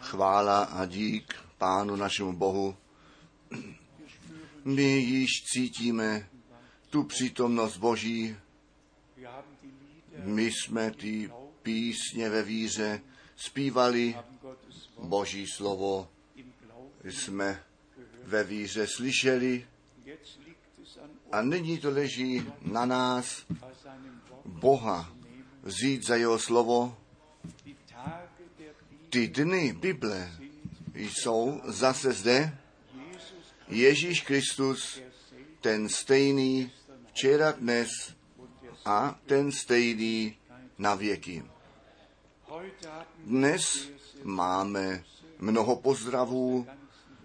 Chvála a dík Pánu našemu Bohu. My již cítíme tu přítomnost Boží. My jsme ty písně ve víře zpívali, Boží slovo jsme ve víře slyšeli a nyní to leží na nás Boha vzít za jeho slovo. Ty dny Bible jsou zase zde. Ježíš Kristus, ten stejný včera, dnes a ten stejný na věky. Dnes máme mnoho pozdravů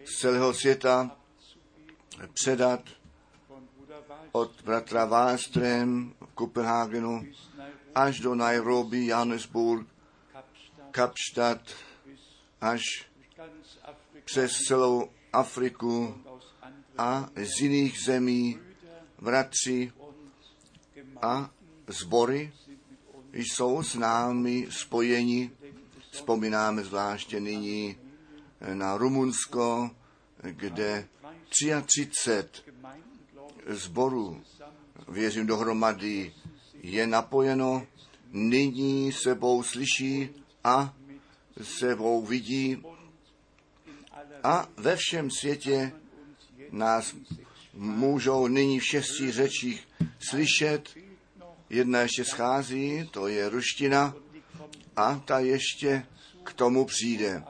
z celého světa předat od bratra Wallström v Kopenhagenu až do Nairobi, Johannesburg, Kapstadt, až přes celou Afriku a z jiných zemí bratři a sbory jsou s námi spojeni. Vzpomínáme zvláště nyní na Rumunsko, kde 33 zborů, věřím dohromady, je napojeno, nyní sebou slyší a sebou vidí a ve všem světě nás můžou nyní v šesti řečích slyšet. Jedna ještě schází, to je ruština, a ta ještě k tomu přijde.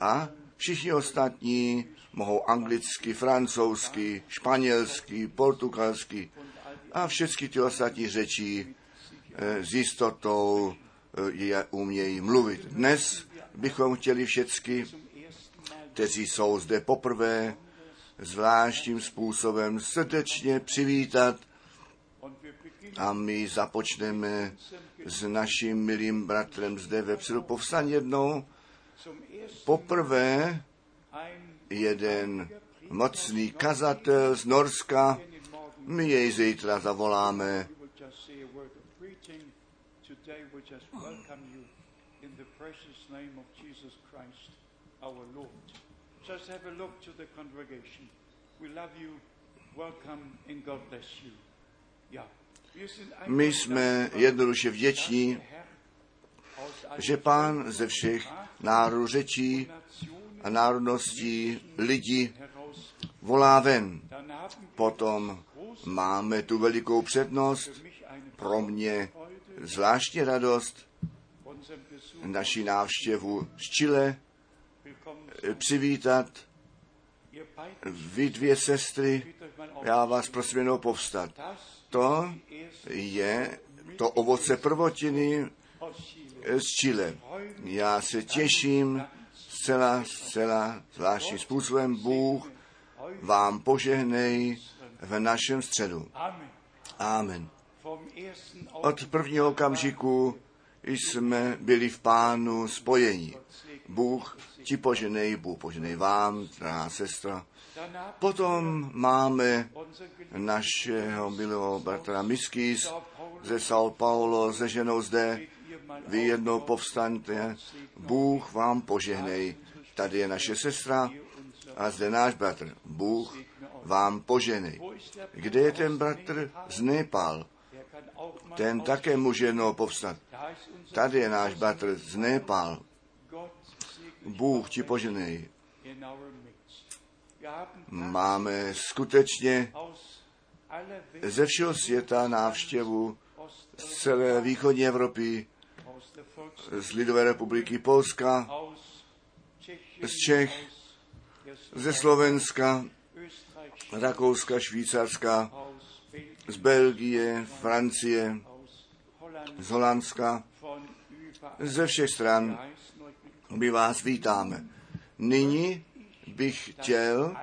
A všichni ostatní mohou anglicky, francouzsky, španělsky, portugalsky a všechny ty ostatní řeči eh, s jistotou je umějí mluvit. Dnes bychom chtěli všechny, kteří jsou zde poprvé, zvláštním způsobem srdečně přivítat a my započneme s naším milým bratrem zde vepředu povstan jednou. Poprvé jeden mocný kazatel z Norska, my jej zítra zavoláme. My jsme jednoduše vděční, že pán ze všech národů řečí a národností lidí volá ven. Potom máme tu velikou přednost, pro mě zvláštně radost, naši návštěvu z Chile přivítat. Vy dvě sestry, já vás prosím jenom povstat. To je to ovoce prvotiny z Chile. Já se těším zcela, zcela zvláštním způsobem. Bůh vám požehnej v našem středu. Amen. Od prvního okamžiku jsme byli v pánu spojení. Bůh ti poženej, Bůh poženej vám, drahá sestra. Potom máme našeho milého bratra Miskis ze São Paulo, ze ženou zde. Vy jednou povstaňte, Bůh vám požehnej. Tady je naše sestra a zde náš bratr. Bůh vám poženej. Kde je ten bratr z Nepal? Ten také může jednou povstat. Tady je náš bratr z Nepal. Bůh ti poženej. Máme skutečně ze všeho světa návštěvu z celé východní Evropy, z Lidové republiky Polska, z Čech, ze Slovenska, Rakouska, Švýcarska, z Belgie, Francie, z Holandska, ze všech stran my vás vítáme. Nyní bych chtěl,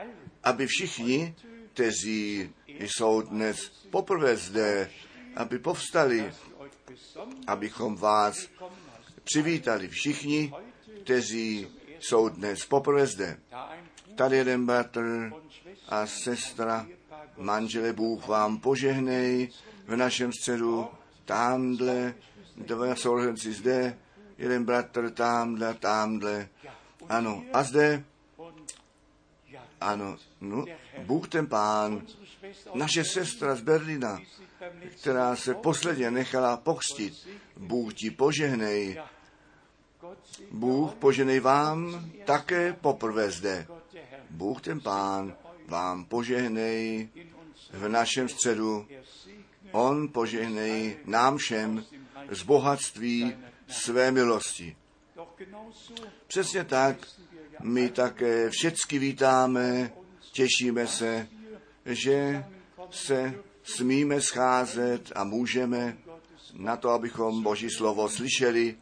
aby všichni, kteří jsou dnes poprvé zde, aby povstali, abychom vás přivítali všichni, kteří jsou dnes poprvé zde. Tady jeden bratr a sestra, manžele Bůh vám požehnej v našem středu, tamhle dva sourozenci zde, jeden bratr tamhle, tamhle. Ano, a zde, ano, no, Bůh ten pán, naše sestra z Berlína, která se posledně nechala pokřtit. Bůh ti požehnej. Bůh poženej vám také poprvé zde. Bůh ten pán vám požehnej v našem středu. On požehnej nám všem z bohatství své milosti. Přesně tak my také všecky vítáme, těšíme se, že se smíme scházet a můžeme na to, abychom Boží slovo slyšeli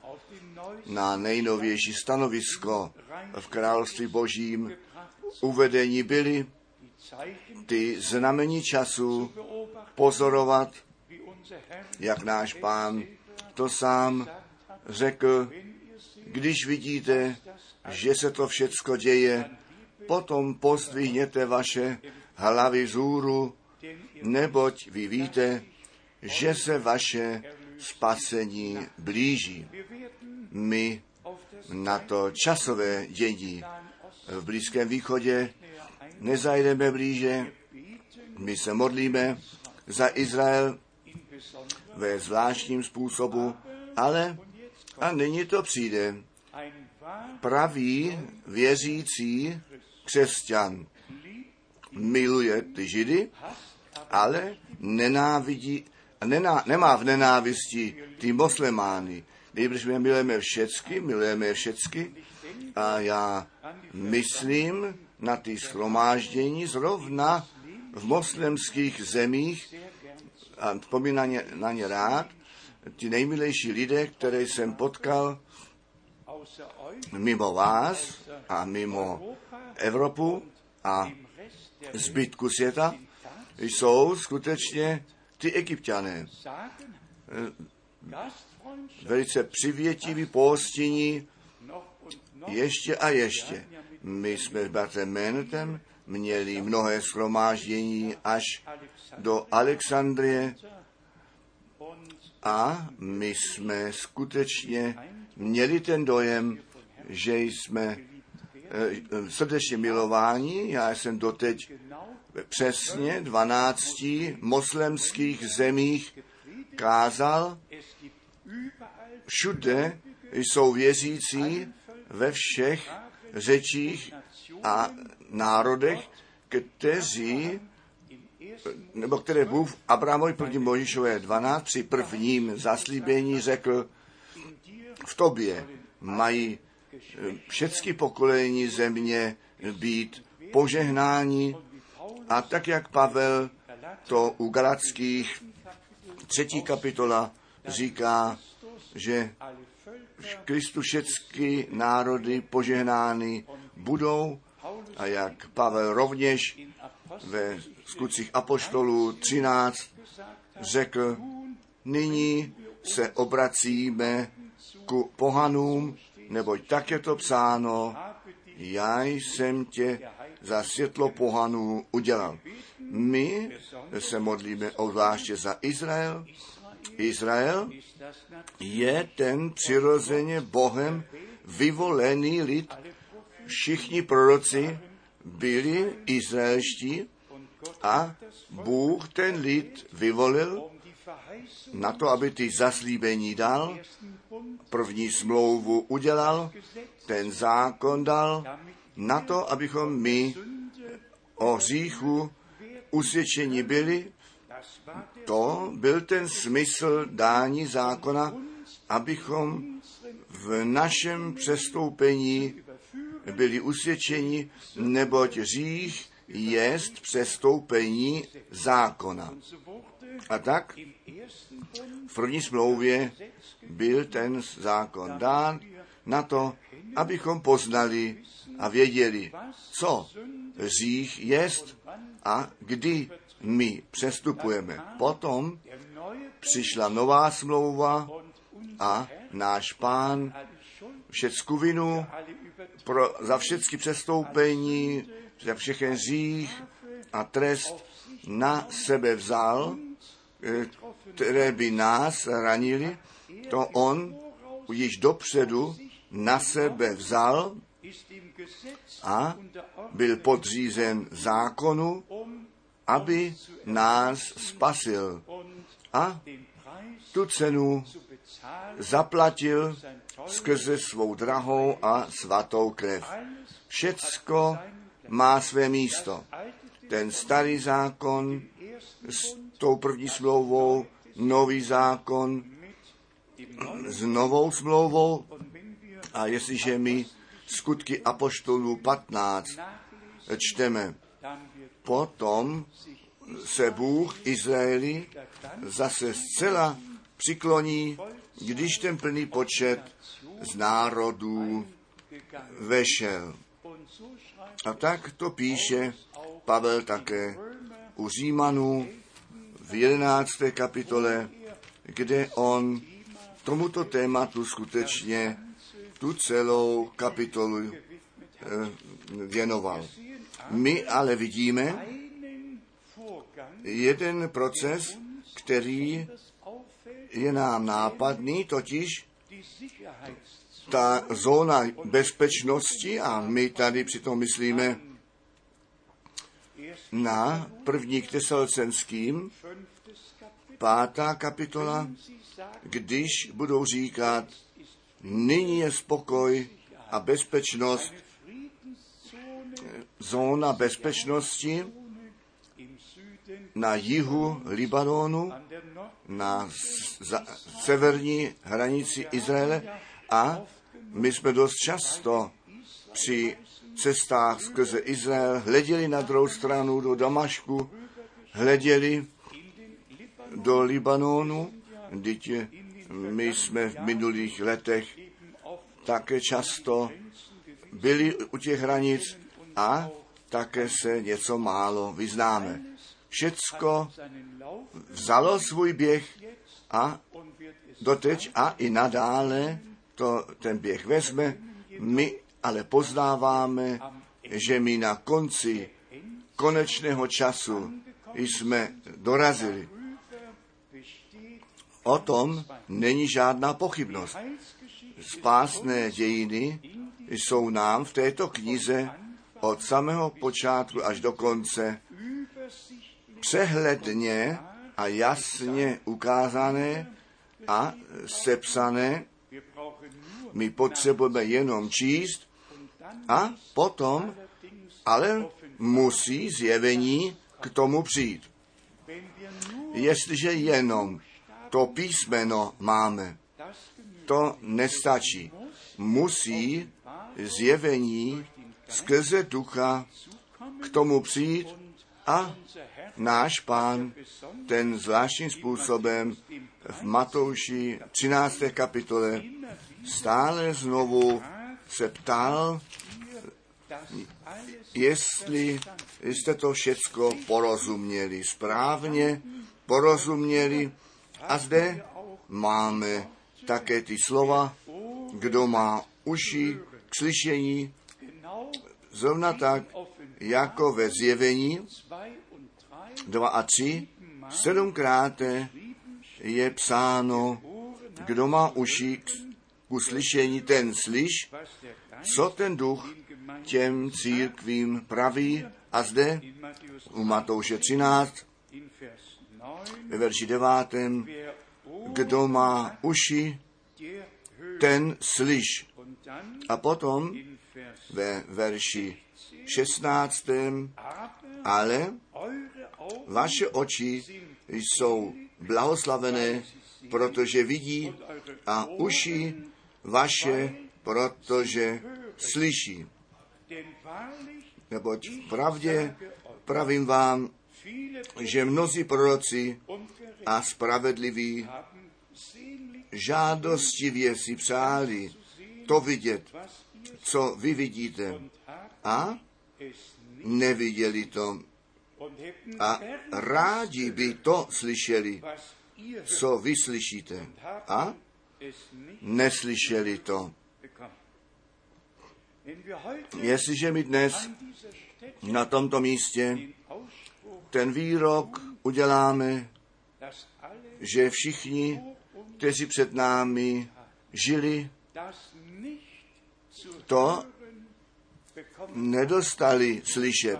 na nejnovější stanovisko v království Božím uvedení byli ty znamení času pozorovat, jak náš pán to sám řekl, když vidíte, že se to všecko děje, potom pozdvihněte vaše hlavy zůru, neboť vy víte, že se vaše spasení blíží. My na to časové dění v Blízkém východě nezajdeme blíže. My se modlíme za Izrael ve zvláštním způsobu, ale a nyní to přijde. Pravý věřící křesťan miluje ty židy, ale nenávidí, nená, nemá v nenávisti ty moslemány. Nejbrž my milujeme všecky, milujeme všecky a já myslím na ty schromáždění zrovna v moslemských zemích a vzpomínám na ně, rád, ti nejmilejší lidé, které jsem potkal mimo vás a mimo Evropu a zbytku světa, jsou skutečně ty egyptiané. Velice přivětiví pohostinní ještě a ještě. My jsme s bratrem Menetem měli mnohé schromáždění až do Alexandrie a my jsme skutečně měli ten dojem, že jsme eh, srdečně milováni. Já jsem doteď přesně 12 moslemských zemích kázal. Všude jsou věřící ve všech řečích a národech, kteří nebo které Bůh Abrahamovi první Možišové 12 při prvním zaslíbení řekl, v tobě mají všechny pokolení země být požehnání a tak, jak Pavel to u Galackých třetí kapitola říká, že Kristu všechny národy požehnány budou a jak Pavel rovněž ve skutcích Apoštolů 13 řekl, nyní se obracíme ku pohanům, neboť tak je to psáno, já jsem tě za světlo pohanů udělal. My se modlíme obzvláště za Izrael. Izrael je ten přirozeně Bohem vyvolený lid. Všichni proroci byli izraelští a Bůh ten lid vyvolil na to, aby ty zaslíbení dal, první smlouvu udělal, ten zákon dal, na to, abychom my o hříchu usvědčení byli, to byl ten smysl dání zákona, abychom v našem přestoupení byli usvědčeni, neboť hřích jest přestoupení zákona. A tak v první smlouvě byl ten zákon dán na to, abychom poznali a věděli, co hřích jest a kdy my přestupujeme. Potom přišla nová smlouva a náš pán všecku vinu pro, za všechny přestoupení, za všechny hřích a trest na sebe vzal, eh, které by nás ranili, to on již dopředu na sebe vzal a byl podřízen zákonu, aby nás spasil a tu cenu zaplatil skrze svou drahou a svatou krev. Všecko má své místo. Ten starý zákon s tou první smlouvou, nový zákon s novou smlouvou a jestliže my skutky Apoštolů 15 čteme, potom se Bůh Izraeli zase zcela přikloní, když ten plný počet z národů vešel. A tak to píše Pavel také u Římanů v 11. kapitole, kde on tomuto tématu skutečně tu celou kapitolu eh, věnoval. My ale vidíme jeden proces, který je nám nápadný, totiž ta zóna bezpečnosti a my tady přitom myslíme na první k tesalcenským, pátá kapitola, když budou říkat, nyní je spokoj a bezpečnost, zóna bezpečnosti na jihu Libanonu, na severní hranici Izraele a my jsme dost často při cestách skrze Izrael hleděli na druhou stranu do Damašku, hleděli do Libanonu, dítě, my jsme v minulých letech také často byli u těch hranic a také se něco málo vyznáme. Všecko vzalo svůj běh a doteď a i nadále to ten běh vezme. My ale poznáváme, že my na konci konečného času jsme dorazili. O tom není žádná pochybnost. Spásné dějiny jsou nám v této knize od samého počátku až do konce přehledně a jasně ukázané a sepsané. My potřebujeme jenom číst a potom ale musí zjevení k tomu přijít. Jestliže jenom to písmeno máme, to nestačí. Musí zjevení skrze ducha k tomu přijít a náš pán ten zvláštním způsobem v Matouši 13. kapitole stále znovu se ptal, jestli jste to všecko porozuměli, správně porozuměli. A zde máme také ty slova, kdo má uši k slyšení, zrovna tak, jako ve zjevení 2 a 3, sedmkrát je psáno, kdo má uši k uslyšení, ten slyš, co ten duch těm církvím praví. A zde u Matouše 13, ve verši 9, kdo má uši, ten slyš. A potom ve verši 16. Ale vaše oči jsou blahoslavené, protože vidí a uši vaše, protože slyší. Neboť v pravdě pravím vám, že mnozí proroci a spravedliví žádostivě si přáli to vidět, co vy vidíte a neviděli to. A rádi by to slyšeli, co vy slyšíte a neslyšeli to. Jestliže my dnes na tomto místě ten výrok uděláme, že všichni, kteří před námi žili, to nedostali slyšet,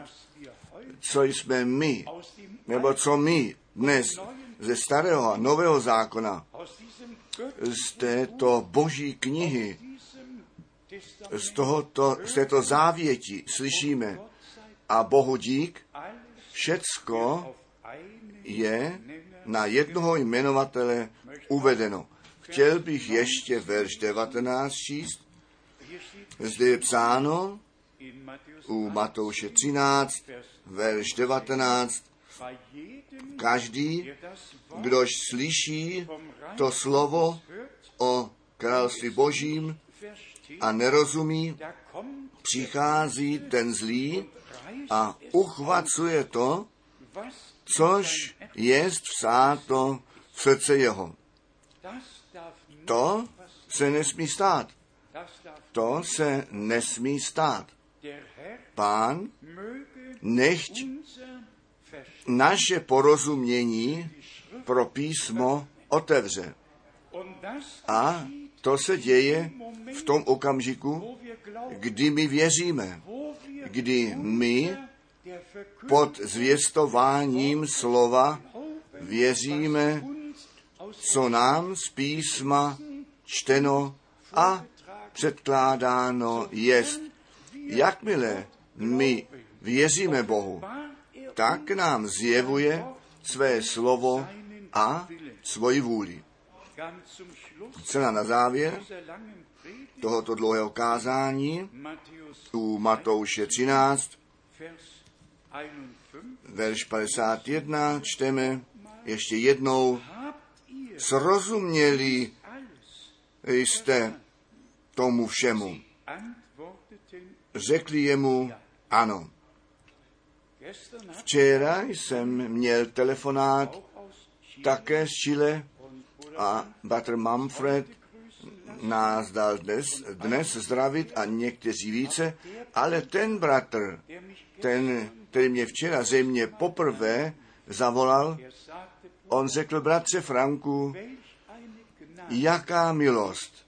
co jsme my, nebo co my dnes ze starého a nového zákona, z této boží knihy, z, tohoto, z této závěti slyšíme. A Bohu dík, všecko je na jednoho jmenovatele uvedeno. Chtěl bych ještě verš 19 číst. Zde je psáno u Matouše 13, verš 19. Každý, kdož slyší to slovo o království božím a nerozumí, přichází ten zlý a uchvacuje to, což je vsáto v srdce jeho. To se nesmí stát. To se nesmí stát. Pán nechť naše porozumění pro písmo otevře. A to se děje v tom okamžiku, kdy my věříme, kdy my pod zvěstováním slova věříme, co nám z písma čteno a předkládáno jest. Jakmile my věříme Bohu, tak nám zjevuje své slovo a svoji vůli. Celá na závěr tohoto dlouhého kázání u Matouše 13, verš 51, čteme ještě jednou, srozuměli jste tomu všemu. Řekli jemu ano. Včera jsem měl telefonát také z Chile a Bratr Manfred nás dal dnes, dnes zdravit a někteří více, ale ten bratr, ten, který mě včera země poprvé zavolal, on řekl, bratře Franku, jaká milost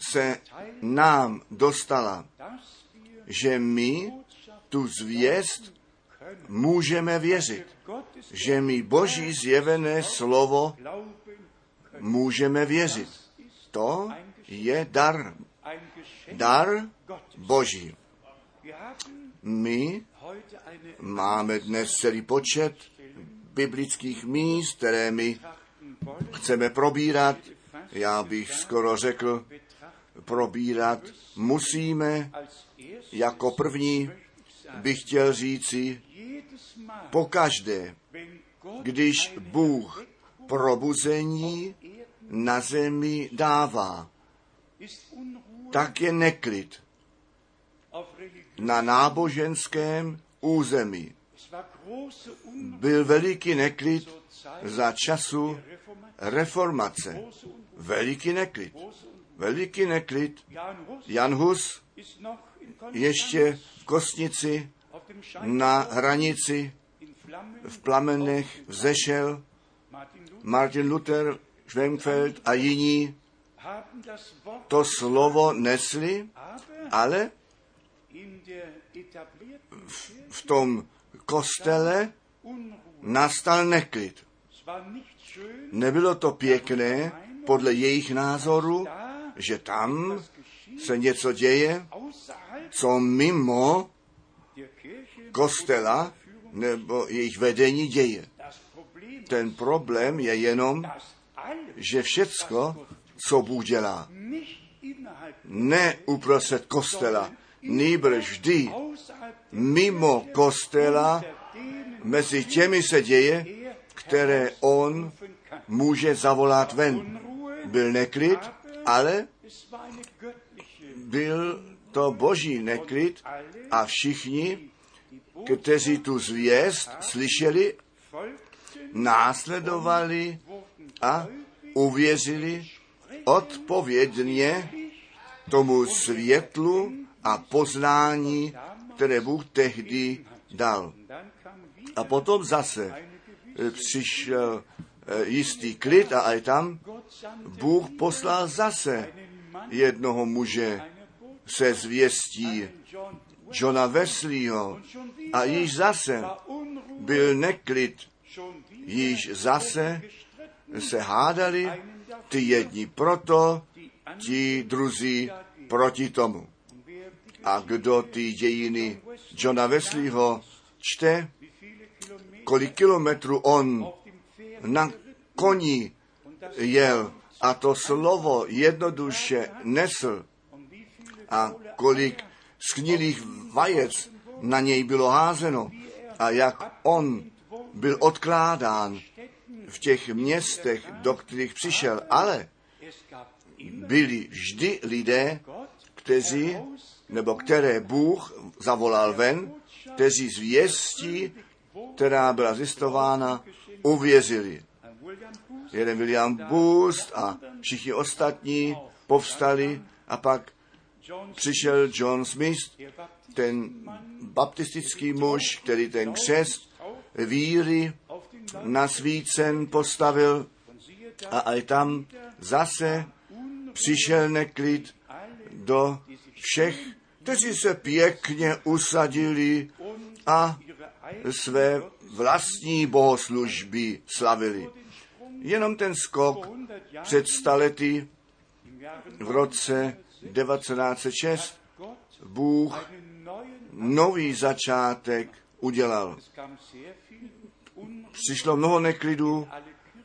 se nám dostala, že my tu zvěst můžeme věřit, že my Boží zjevené slovo můžeme věřit. To je dar. Dar Boží. My máme dnes celý počet biblických míst, které my chceme probírat. Já bych skoro řekl, probírat musíme. Jako první bych chtěl říci, pokaždé, když Bůh probuzení na zemi dává, tak je neklid na náboženském území. Byl veliký neklid za času reformace. Veliký neklid. Veliký neklid. Jan Hus ještě v Kostnici na hranici v plamenech vzešel. Martin Luther, Schwenkfeld a jiní to slovo nesli, ale v, v tom kostele nastal neklid. Nebylo to pěkné podle jejich názoru, že tam se něco děje, co mimo kostela nebo jejich vedení děje. Ten problém je jenom, že všecko, co Bůh dělá, ne uprostřed kostela, nýbrž vždy mimo kostela mezi těmi se děje, které on může zavolat ven. Byl neklid, ale byl to boží neklid a všichni, kteří tu zvěst slyšeli, následovali a uvěřili odpovědně tomu světlu a poznání, které Bůh tehdy dal. A potom zase přišel eh, jistý klid a aj tam Bůh poslal zase jednoho muže se zvěstí Johna Wesleyho a již zase byl neklid, již zase se hádali ty jedni proto, ti druzí proti tomu. A kdo ty dějiny Johna Wesleyho čte, kolik kilometrů on na koni jel a to slovo jednoduše nesl a kolik sknilých vajec na něj bylo házeno a jak on byl odkládán v těch městech, do kterých přišel. Ale byli vždy lidé, kteří, nebo které Bůh zavolal ven, kteří zvěstí, která byla zjistována, uvěřili. Jeden William Boost a všichni ostatní povstali a pak přišel John Smith, ten baptistický muž, který ten křest víry na svícen postavil a aj tam zase přišel neklid do všech, kteří se pěkně usadili a své vlastní bohoslužby slavili. Jenom ten skok před stalety v roce 1906 Bůh nový začátek udělal. Přišlo mnoho neklidů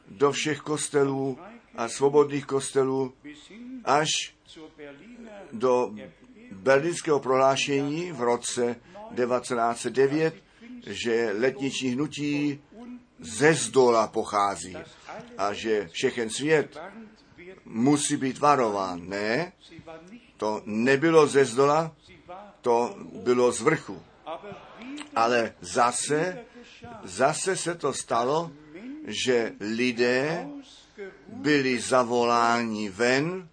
do všech kostelů a svobodných kostelů až do berlínského prohlášení v roce 1909, že letniční hnutí ze zdola pochází a že všechen svět musí být varován. Ne, to nebylo ze zdola, to bylo z vrchu. Ale zase, zase se to stalo, že lidé byli zavoláni ven,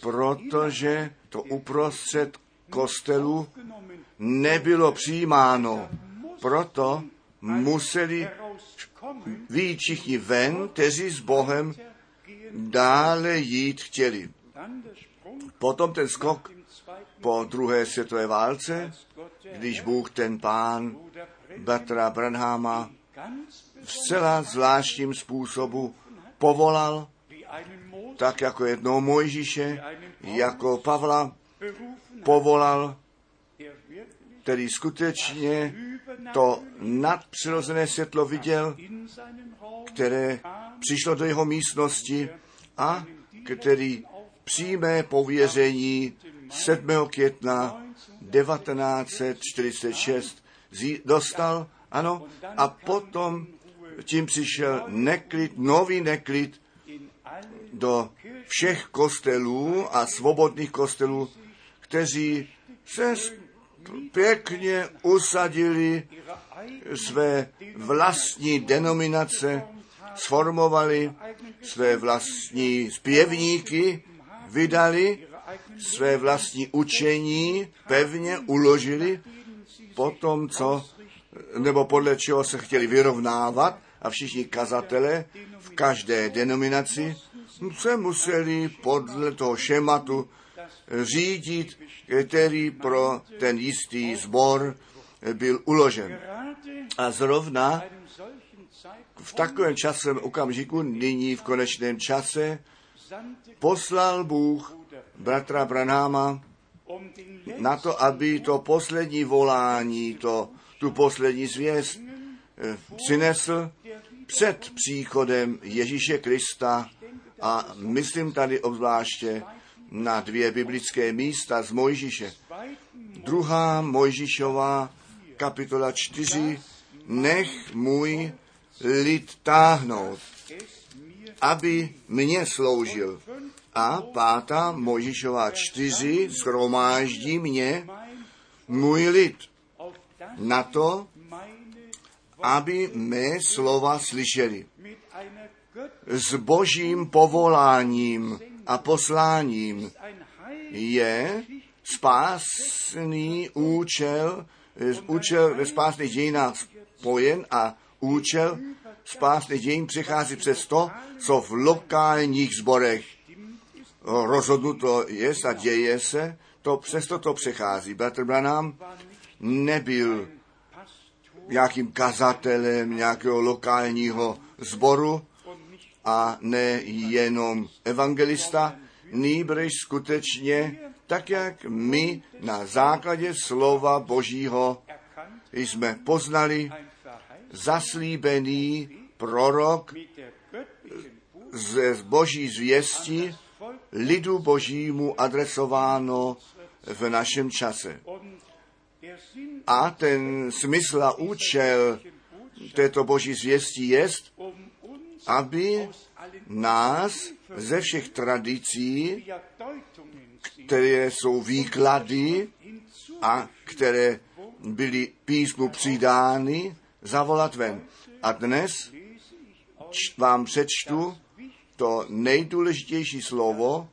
protože to uprostřed kostelu nebylo přijímáno. Proto museli výjít všichni ven, kteří s Bohem dále jít chtěli. Potom ten skok po druhé světové válce, když Bůh ten pán Batra Branhama zcela zvláštním způsobu povolal, tak jako jednou Mojžíše, jako Pavla povolal, který skutečně to nadpřirozené světlo viděl, které přišlo do jeho místnosti a který přímé pověření 7. května 1946 dostal, ano, a potom tím přišel neklid, nový neklid do všech kostelů a svobodných kostelů, kteří se pěkně usadili své vlastní denominace, sformovali své vlastní zpěvníky, vydali své vlastní učení, pevně uložili po tom, co, nebo podle čeho se chtěli vyrovnávat a všichni kazatele v každé denominaci se museli podle toho šematu řídit, který pro ten jistý sbor byl uložen. A zrovna v takovém časovém okamžiku, nyní v konečném čase, poslal Bůh bratra Branáma na to, aby to poslední volání, to, tu poslední zvěst eh, přinesl před příchodem Ježíše Krista a myslím tady obzvláště na dvě biblické místa z Mojžíše. Druhá Mojžíšová kapitola 4. Nech můj lid táhnout, aby mě sloužil. A pátá Mojžíšová 4. Schromáždí mě můj lid na to, aby mé slova slyšeli. S božím povoláním a posláním je spásný účel, účel ve spásných dějinách spojen a účel spásný dějin přichází přes to, co v lokálních zborech rozhodnuto je a děje se, to přesto to přechází. Bratr Branham nebyl nějakým kazatelem nějakého lokálního sboru a ne jenom evangelista, nýbrž skutečně tak, jak my na základě slova Božího jsme poznali zaslíbený prorok z boží zvěsti lidu božímu adresováno v našem čase. A ten smysl a účel této boží zvěsti je, aby nás ze všech tradicí, které jsou výklady a které byly písmu přidány, zavolat ven. A dnes vám přečtu to nejdůležitější slovo,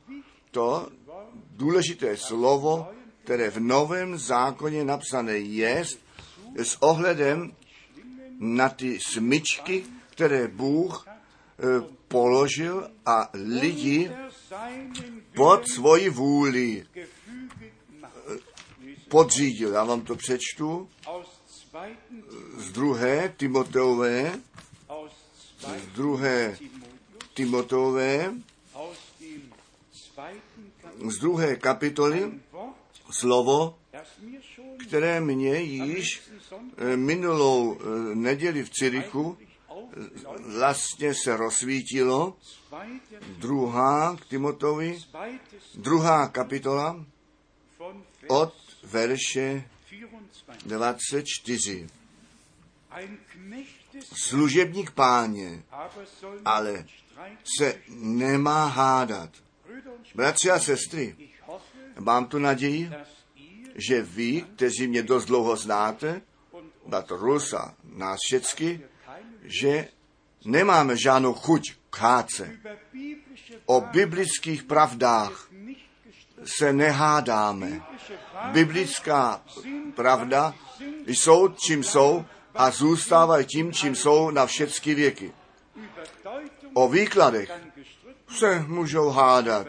to důležité slovo, které v Novém zákoně napsané je, s ohledem na ty smyčky, které Bůh položil a lidi pod svoji vůli e, podřídil. Já vám to přečtu z druhé Timoteové, z druhé Timoteové, z druhé kapitoly slovo, které mě již eh, minulou eh, neděli v Cirichu eh, vlastně se rozsvítilo. Druhá k Timotovi, druhá kapitola od verše 24. Služebník páně, ale se nemá hádat. Bratři a sestry, mám tu naději, že vy, kteří mě dost dlouho znáte, bratr Rusa, nás všecky, že nemáme žádnou chuť k háce. O biblických pravdách se nehádáme. Biblická pravda jsou, čím jsou a zůstávají tím, čím jsou na všechny věky. O výkladech se můžou hádat.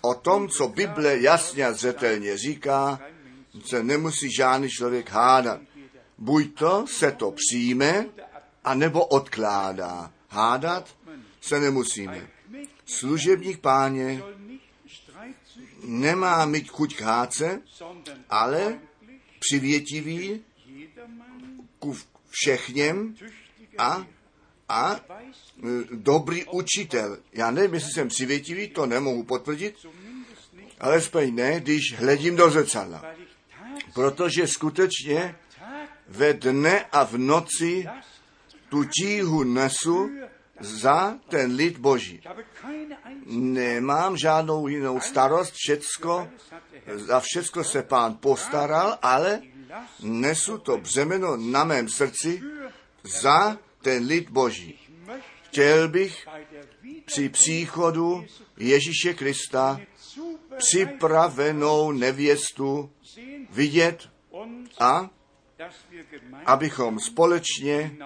O tom, co Bible jasně a zřetelně říká, se nemusí žádný člověk hádat. Buď to se to přijme, anebo odkládá. Hádat se nemusíme. Služebník páně nemá mít chuť k háce, ale přivětivý ku všechněm a, a e, dobrý učitel. Já nevím, jestli jsem přivětivý, to nemohu potvrdit, ale ne, když hledím do zrcadla. Protože skutečně ve dne a v noci tu tíhu nesu za ten lid Boží. Nemám žádnou jinou starost, všecko, za všecko se pán postaral, ale nesu to břemeno na mém srdci za ten lid Boží. Chtěl bych při příchodu Ježíše Krista připravenou nevěstu vidět a abychom společně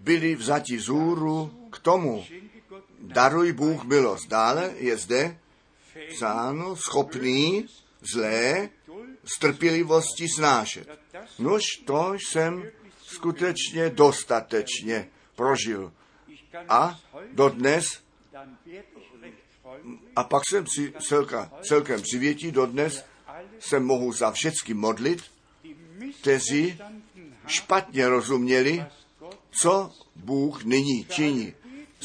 byli vzati zůru k tomu. Daruj Bůh milost. Dále je zde psáno schopný zlé z trpělivosti snášet. Nož to jsem skutečně dostatečně prožil. A dodnes, a pak jsem si celka, celkem přivětí, dodnes se mohu za všechny modlit, kteří špatně rozuměli, co Bůh nyní činí.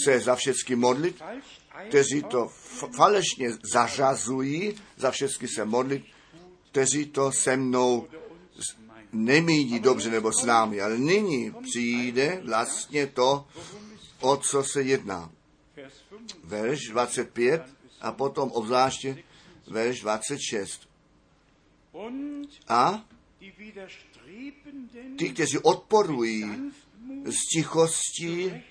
Se za všechny modlit, kteří to falešně zařazují, za všechny se modlit, kteří to se mnou nemíní dobře nebo s námi, ale nyní přijde vlastně to, o co se jedná. Verš 25 a potom obzvláště verš 26. A ty, kteří odporují z tichosti,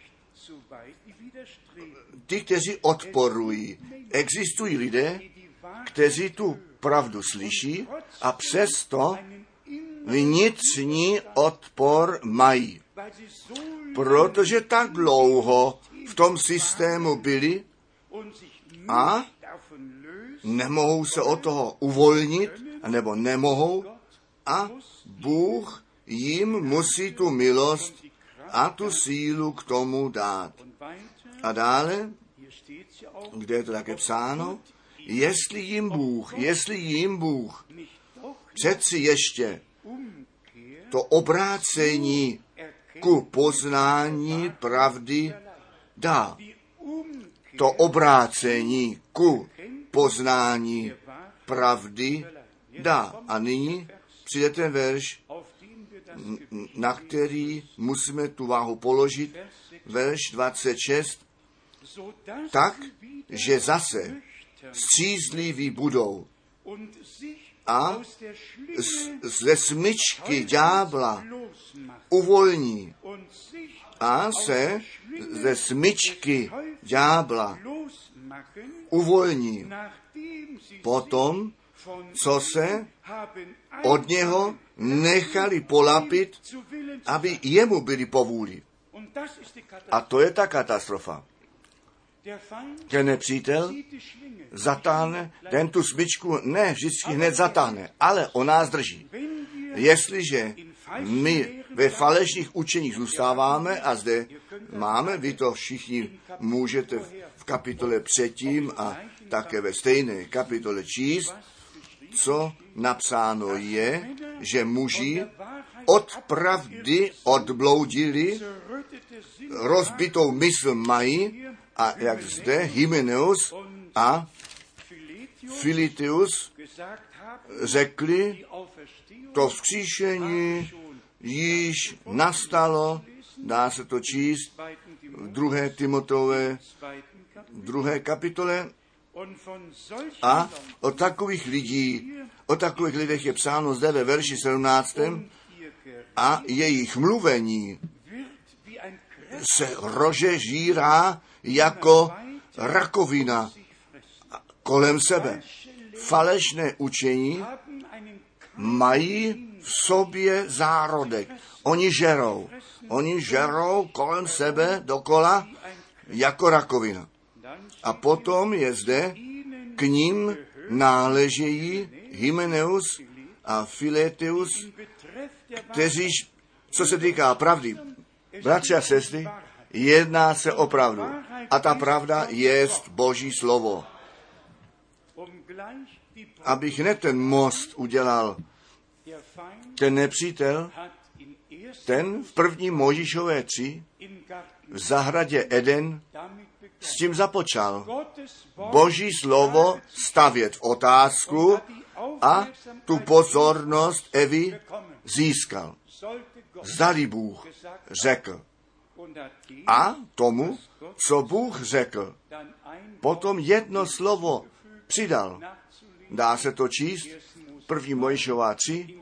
ty, kteří odporují. Existují lidé, kteří tu pravdu slyší a přesto vnitřní odpor mají, protože tak dlouho v tom systému byli a nemohou se od toho uvolnit, nebo nemohou, a Bůh jim musí tu milost a tu sílu k tomu dát. A dále, kde je to také psáno, jestli jim Bůh, jestli jim Bůh přeci ještě to obrácení ku poznání pravdy dá. To obrácení ku poznání pravdy dá. A nyní přijde ten verš, na který musíme tu váhu položit, verš 26, tak, že zase střízliví budou a ze smyčky ďábla uvolní a se ze smyčky ďábla uvolní potom, co se od něho nechali polapit, aby jemu byli povůli. A to je ta katastrofa. Ten nepřítel zatáhne, ten tu smyčku ne vždycky hned zatáhne, ale nás drží. Jestliže my ve falešných učeních zůstáváme a zde máme, vy to všichni můžete v kapitole předtím a také ve stejné kapitole číst, co napsáno je, že muži od pravdy odbloudili, rozbitou mysl mají a jak zde Hymeneus a Filitius řekli, to vzkříšení již nastalo, dá se to číst v druhé Timotové, druhé kapitole, a o takových lidí, o takových lidech je psáno zde ve verši 17. A jejich mluvení se rožežírá jako rakovina kolem sebe. Falešné učení mají v sobě zárodek. Oni žerou. Oni žerou kolem sebe dokola jako rakovina. A potom je zde k ním náležejí Hymeneus a Fileteus, kteří, co se týká pravdy, bratři a sestry, jedná se o pravdu. A ta pravda je Boží slovo. Abych hned ten most udělal, ten nepřítel, ten v první Možišové tři v zahradě Eden s tím započal. Boží slovo stavět v otázku a tu pozornost Evy získal. Zdali Bůh řekl. A tomu, co Bůh řekl, potom jedno slovo přidal. Dá se to číst, první Mojžová 3,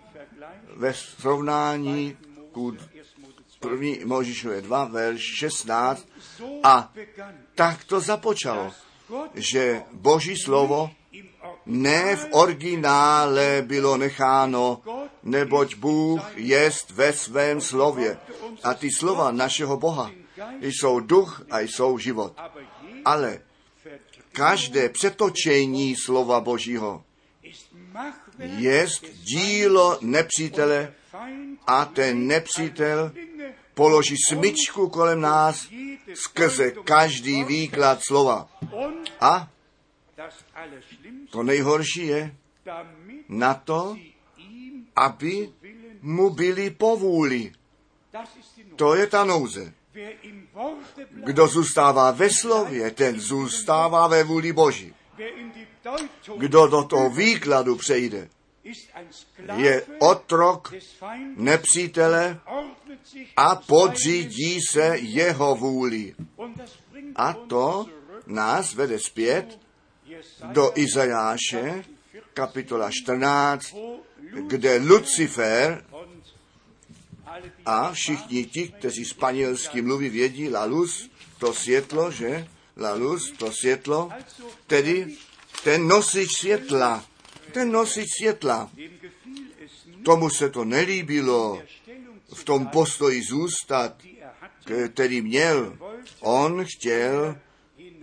ve srovnání ku první Mojžišové 2, verš 16. A tak to započalo, že Boží slovo ne v originále bylo necháno, neboť Bůh jest ve svém slově. A ty slova našeho Boha jsou duch a jsou život. Ale každé přetočení slova Božího jest dílo nepřítele a ten nepřítel položí smyčku kolem nás skrze každý výklad slova. A to nejhorší je na to, aby mu byli povůli. To je ta nouze. Kdo zůstává ve slově, ten zůstává ve vůli Boží. Kdo do toho výkladu přejde, je otrok nepřítele a podřídí se jeho vůli. A to nás vede zpět do Izajáše, kapitola 14, kde Lucifer a všichni ti, kteří španělsky mluví, vědí la luz, to světlo, že? La luz, to světlo, tedy ten nosič světla, ten nosič světla, tomu se to nelíbilo v tom postoji zůstat, který měl. On chtěl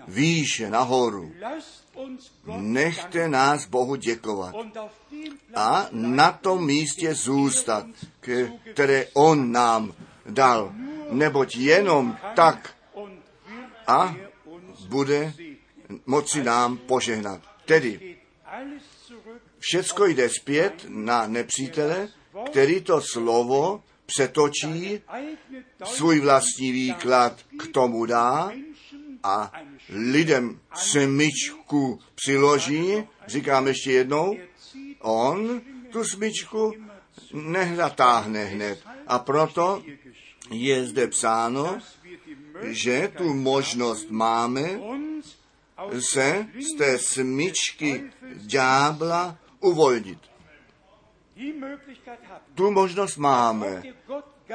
výše nahoru. Nechte nás Bohu děkovat a na tom místě zůstat, které On nám dal. Neboť jenom tak a bude moci nám požehnat. Tedy všecko jde zpět na nepřítele, který to slovo přetočí, svůj vlastní výklad k tomu dá a lidem smyčku přiloží, říkám ještě jednou, on tu smyčku nehlatáhne hned. A proto je zde psáno, že tu možnost máme se z té smyčky ďábla uvolnit. Tu možnost máme.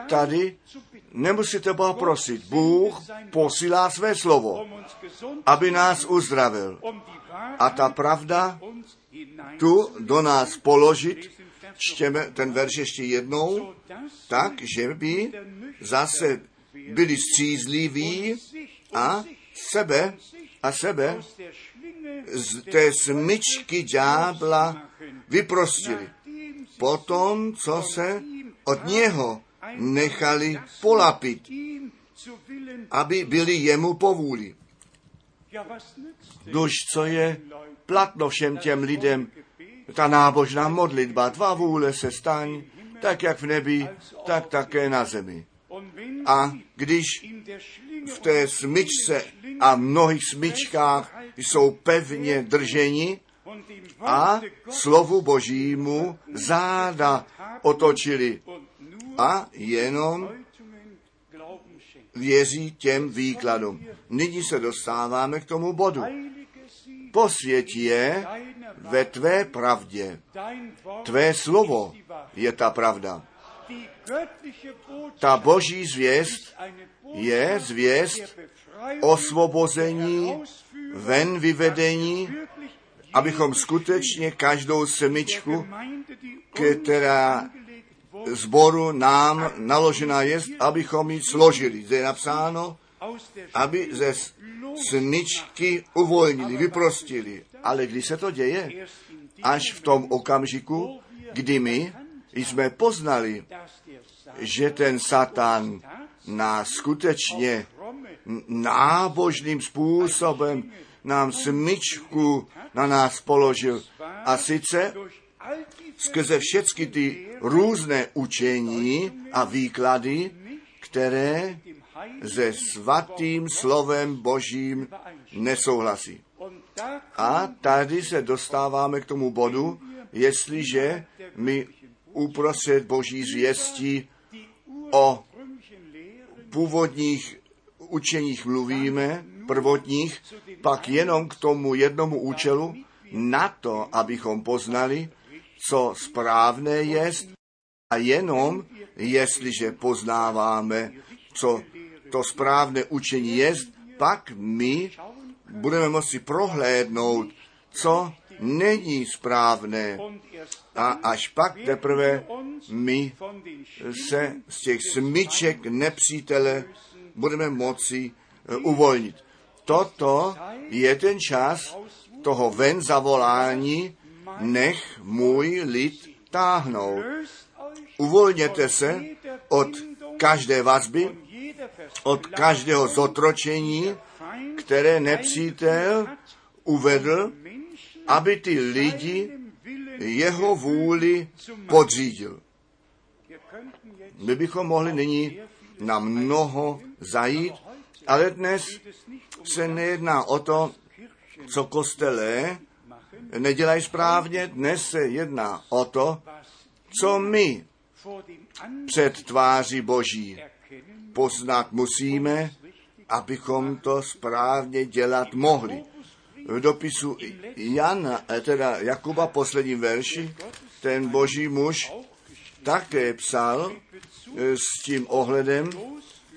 Tady nemusíte Boha prosit. Bůh posílá své slovo, aby nás uzdravil. A ta pravda tu do nás položit, čtěme ten verš ještě jednou, tak, že by zase byli střízliví a sebe a sebe z té smyčky ďábla vyprostili. Potom, co se od něho nechali polapit, aby byli jemu povůli. Duž, co je platno všem těm lidem, ta nábožná modlitba, tvá vůle se staň, tak jak v nebi, tak také na zemi. A když v té smyčce a mnohých smyčkách jsou pevně drženi a slovu božímu záda otočili a jenom věří těm výkladům. Nyní se dostáváme k tomu bodu. Posvěť je ve tvé pravdě. Tvé slovo je ta pravda. Ta boží zvěst je zvěst osvobození, ven vyvedení, abychom skutečně každou semičku, která zboru nám naložená je, abychom ji složili. Zde je napsáno, aby ze smyčky uvolnili, vyprostili. Ale kdy se to děje? Až v tom okamžiku, kdy my jsme poznali, že ten Satan nás skutečně nábožným způsobem nám smyčku na nás položil. A sice skrze všechny ty různé učení a výklady, které se svatým slovem božím nesouhlasí. A tady se dostáváme k tomu bodu, jestliže my uprostřed boží zvěstí o původních učeních mluvíme, prvotních, pak jenom k tomu jednomu účelu, na to, abychom poznali, co správné je, a jenom, jestliže poznáváme, co to správné učení je, pak my budeme moci prohlédnout, co není správné. A až pak teprve my se z těch smyček nepřítele budeme moci eh, uvolnit. Toto je ten čas toho ven zavolání, nech můj lid táhnou. Uvolněte se od každé vazby, od každého zotročení, které nepřítel uvedl, aby ty lidi jeho vůli podřídil. My bychom mohli nyní na mnoho zajít, ale dnes se nejedná o to, co kostelé nedělají správně, dnes se jedná o to, co my před tváří Boží poznat musíme, abychom to správně dělat mohli. V dopisu Jana, eh, teda Jakuba posledním verši, ten boží muž také psal eh, s tím ohledem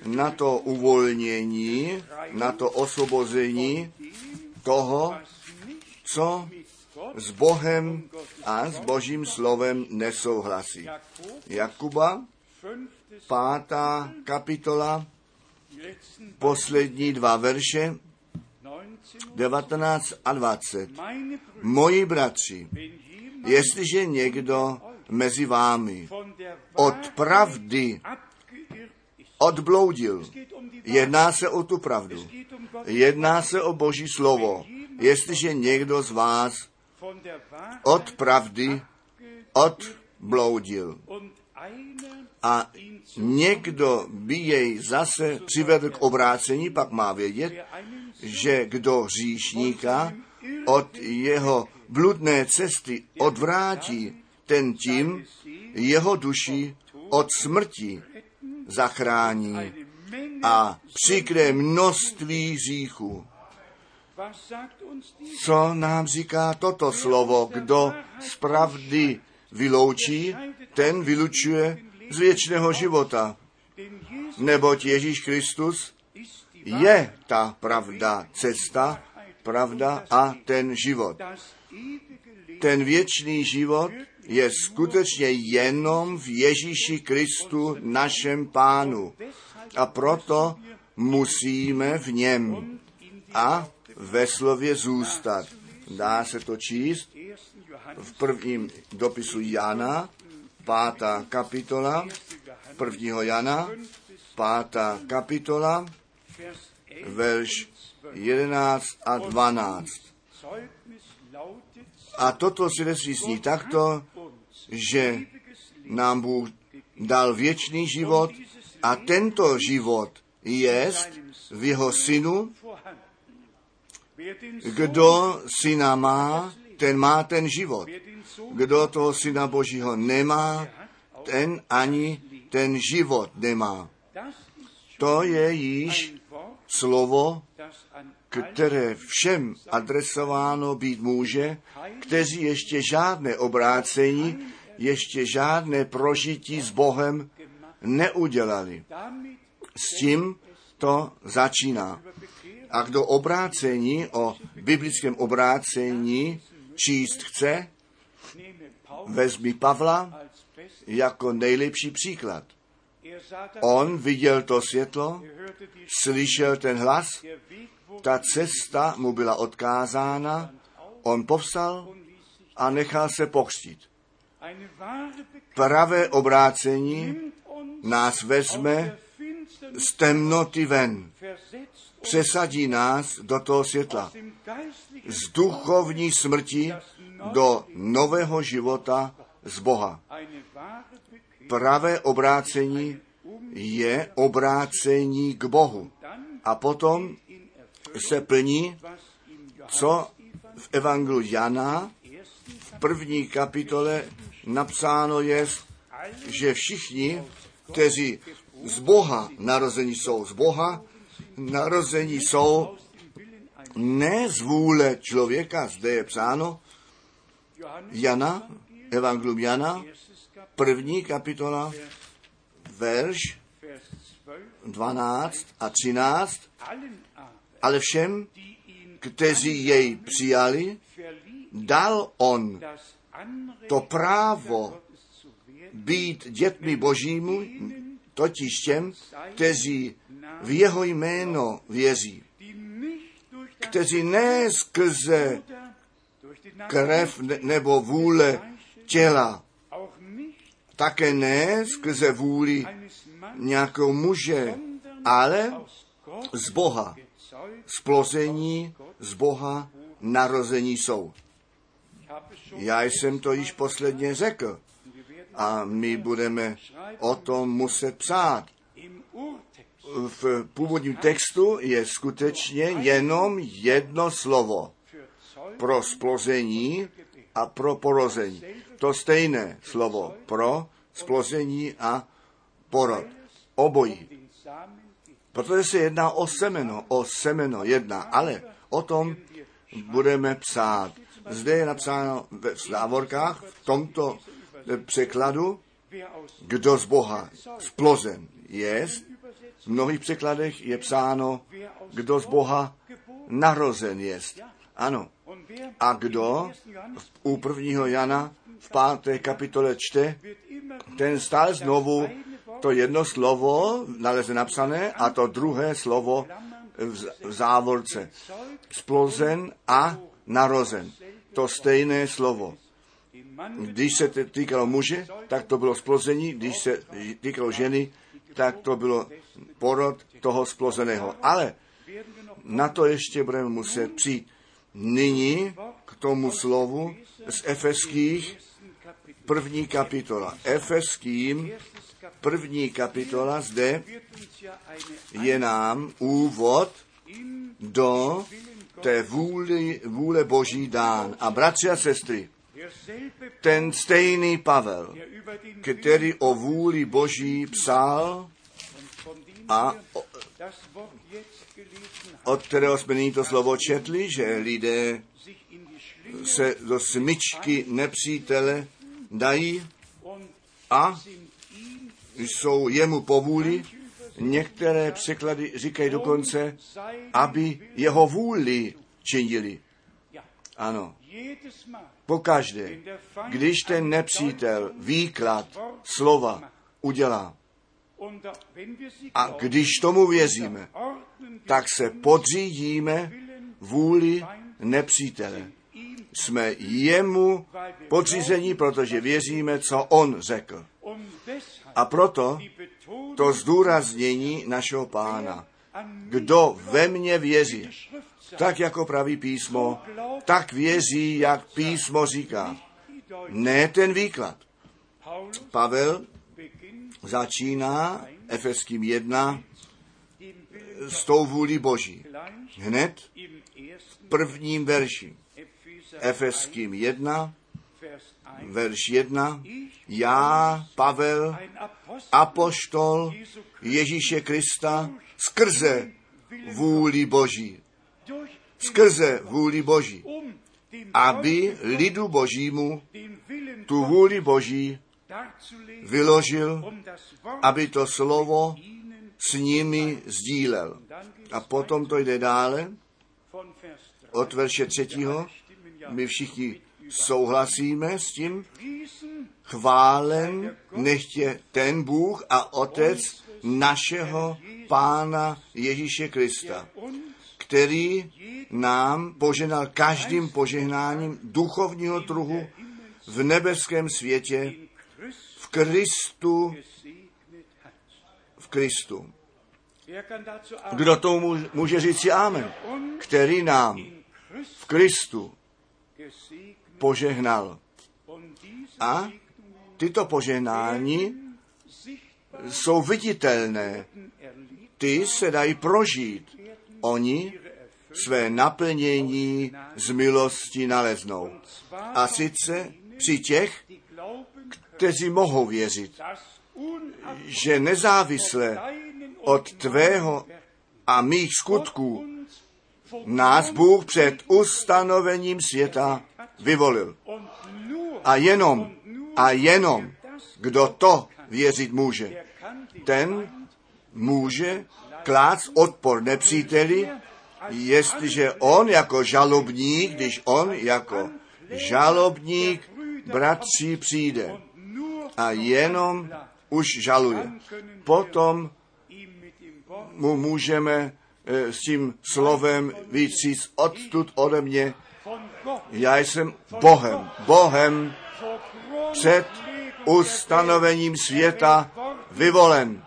na to uvolnění, na to osvobození toho, co s Bohem a s Božím slovem nesouhlasí. Jakuba, pátá kapitola, poslední dva verše, 19 a 20. Moji bratři, jestliže někdo mezi vámi od pravdy odbloudil, jedná se o tu pravdu, jedná se o Boží slovo. Jestliže někdo z vás od pravdy odbloudil a někdo by jej zase přivedl k obrácení, pak má vědět, že kdo říšníka od jeho bludné cesty odvrátí, ten tím jeho duši od smrti zachrání a přikryje množství říchů. Co nám říká toto slovo? Kdo z pravdy vyloučí, ten vylučuje z věčného života. Neboť Ježíš Kristus je ta pravda, cesta, pravda a ten život. Ten věčný život je skutečně jenom v Ježíši Kristu, našem pánu. A proto musíme v něm a ve slově zůstat. Dá se to číst v prvním dopisu Jana, pátá kapitola, prvního Jana, pátá kapitola, verš 11 a 12. A toto si zní takto, že nám Bůh dal věčný život a tento život je v jeho synu. Kdo syna má, ten má ten život. Kdo toho syna Božího nemá, ten ani ten život nemá. To je již slovo, které všem adresováno být může, kteří ještě žádné obrácení, ještě žádné prožití s Bohem neudělali. S tím to začíná. A kdo obrácení o biblickém obrácení číst chce, vezmi Pavla jako nejlepší příklad. On viděl to světlo, slyšel ten hlas, ta cesta mu byla odkázána, on povstal a nechal se pokřtít. Pravé obrácení nás vezme z temnoty ven, přesadí nás do toho světla, z duchovní smrti do nového života z Boha. Pravé obrácení je obrácení k Bohu. A potom se plní, co v Evangelu Jana v první kapitole napsáno je, že všichni, kteří z Boha narození jsou z Boha, narození jsou ne z vůle člověka, zde je psáno, Jana, Evangelium Jana, první kapitola, verš 12 a 13, ale všem, kteří jej přijali, dal on to právo být dětmi božímu, totiž těm, kteří v jeho jméno věří, kteří ne skrze krev nebo vůle těla, také ne skrze vůli nějakého muže, ale z Boha, splození z Boha narození jsou. Já jsem to již posledně řekl a my budeme o tom muset psát. V původním textu je skutečně jenom jedno slovo pro splození a pro porození. To stejné slovo pro splození a porod. Obojí. Protože se jedná o semeno, o semeno jedná, ale o tom budeme psát. Zde je napsáno ve závorkách v tomto překladu, kdo z Boha splozen je. V mnohých překladech je psáno, kdo z Boha narozen je. Ano. A kdo u prvního Jana v páté kapitole čte, ten stále znovu to jedno slovo naleze napsané a to druhé slovo v závorce. Splozen a narozen. To stejné slovo. Když se týkalo muže, tak to bylo splození, když se týkalo ženy, tak to bylo porod toho splozeného. Ale na to ještě budeme muset přijít. Nyní k tomu slovu z Efeských první kapitola. Efeským první kapitola zde je nám úvod do té vůli, vůle Boží dán. A bratři a sestry, ten stejný Pavel, který o vůli Boží psal a od kterého jsme nyní to slovo četli, že lidé se do smyčky nepřítele dají a jsou jemu povůli. Některé překlady říkají dokonce, aby jeho vůli činili. Ano. Pokaždé, když ten nepřítel výklad slova udělá, a když tomu věříme, tak se podřídíme vůli nepřítele. Jsme jemu podřízení, protože věříme, co on řekl. A proto to zdůraznění našeho pána. Kdo ve mně věří, tak jako praví písmo, tak věří, jak písmo říká. Ne ten výklad. Pavel začíná Efeským 1 s tou vůli Boží. Hned v prvním verši. Efeským 1, verš 1. Já, Pavel, apoštol Ježíše Krista, skrze vůli Boží. Skrze vůli Boží. Aby lidu Božímu tu vůli Boží vyložil, aby to slovo s nimi sdílel. A potom to jde dále od verše třetího. My všichni souhlasíme s tím. Chválen nechtě ten Bůh a Otec našeho Pána Ježíše Krista, který nám poženal každým požehnáním duchovního druhu v nebeském světě v Kristu, v Kristu. Kdo tomu může říct Amen? Který nám v Kristu požehnal. A tyto požehnání jsou viditelné. Ty se dají prožít. Oni své naplnění z milosti naleznou. A sice při těch, kteří mohou věřit, že nezávisle od tvého a mých skutků nás Bůh před ustanovením světa vyvolil. A jenom, a jenom, kdo to věřit může, ten může klát odpor nepříteli, jestliže on jako žalobník, když on jako žalobník bratří přijde a jenom už žaluje. Potom mu můžeme e, s tím slovem víc odtud ode mě. Já jsem Bohem, Bohem před ustanovením světa vyvolen.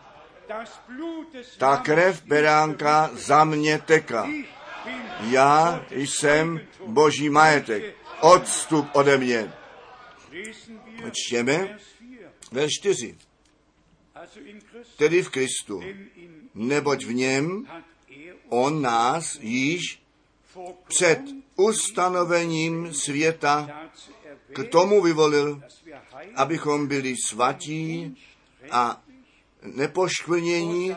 Ta krev beránka za mě tekla. Já jsem boží majetek. Odstup ode mě. Čtěme ve čtyři. Tedy v Kristu. Neboť v něm on nás již před ustanovením světa k tomu vyvolil, abychom byli svatí a nepoškvrnění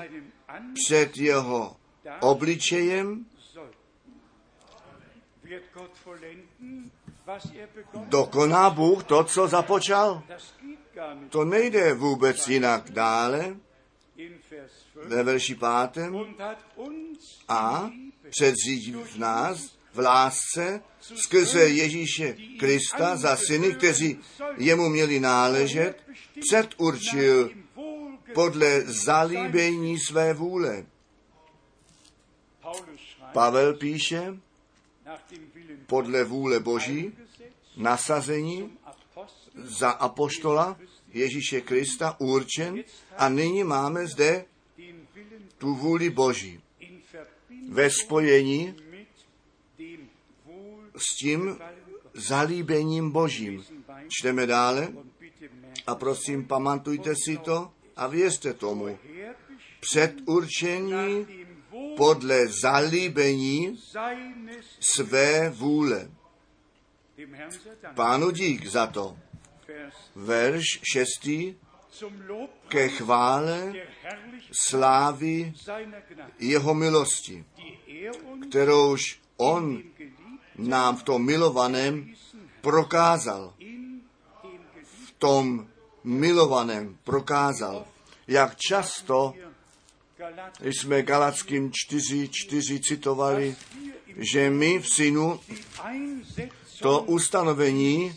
před jeho obličejem, dokoná Bůh to, co započal. To nejde vůbec jinak dále ve verši pátem a předřídí v nás v lásce skrze Ježíše Krista za syny, kteří jemu měli náležet, předurčil podle zalíbení své vůle. Pavel píše, podle vůle Boží, nasazení za apoštola Ježíše Krista určen a nyní máme zde tu vůli Boží ve spojení s tím zalíbením Božím. Čteme dále a prosím, pamatujte si to a věřte tomu. Předurčení podle zalíbení své vůle. Pánu dík za to. Verš šestý ke chvále slávy jeho milosti, kterouž on nám v tom milovaném prokázal. V tom milovaném prokázal. Jak často jsme Galackým 4.4 citovali, že my v synu to ustanovení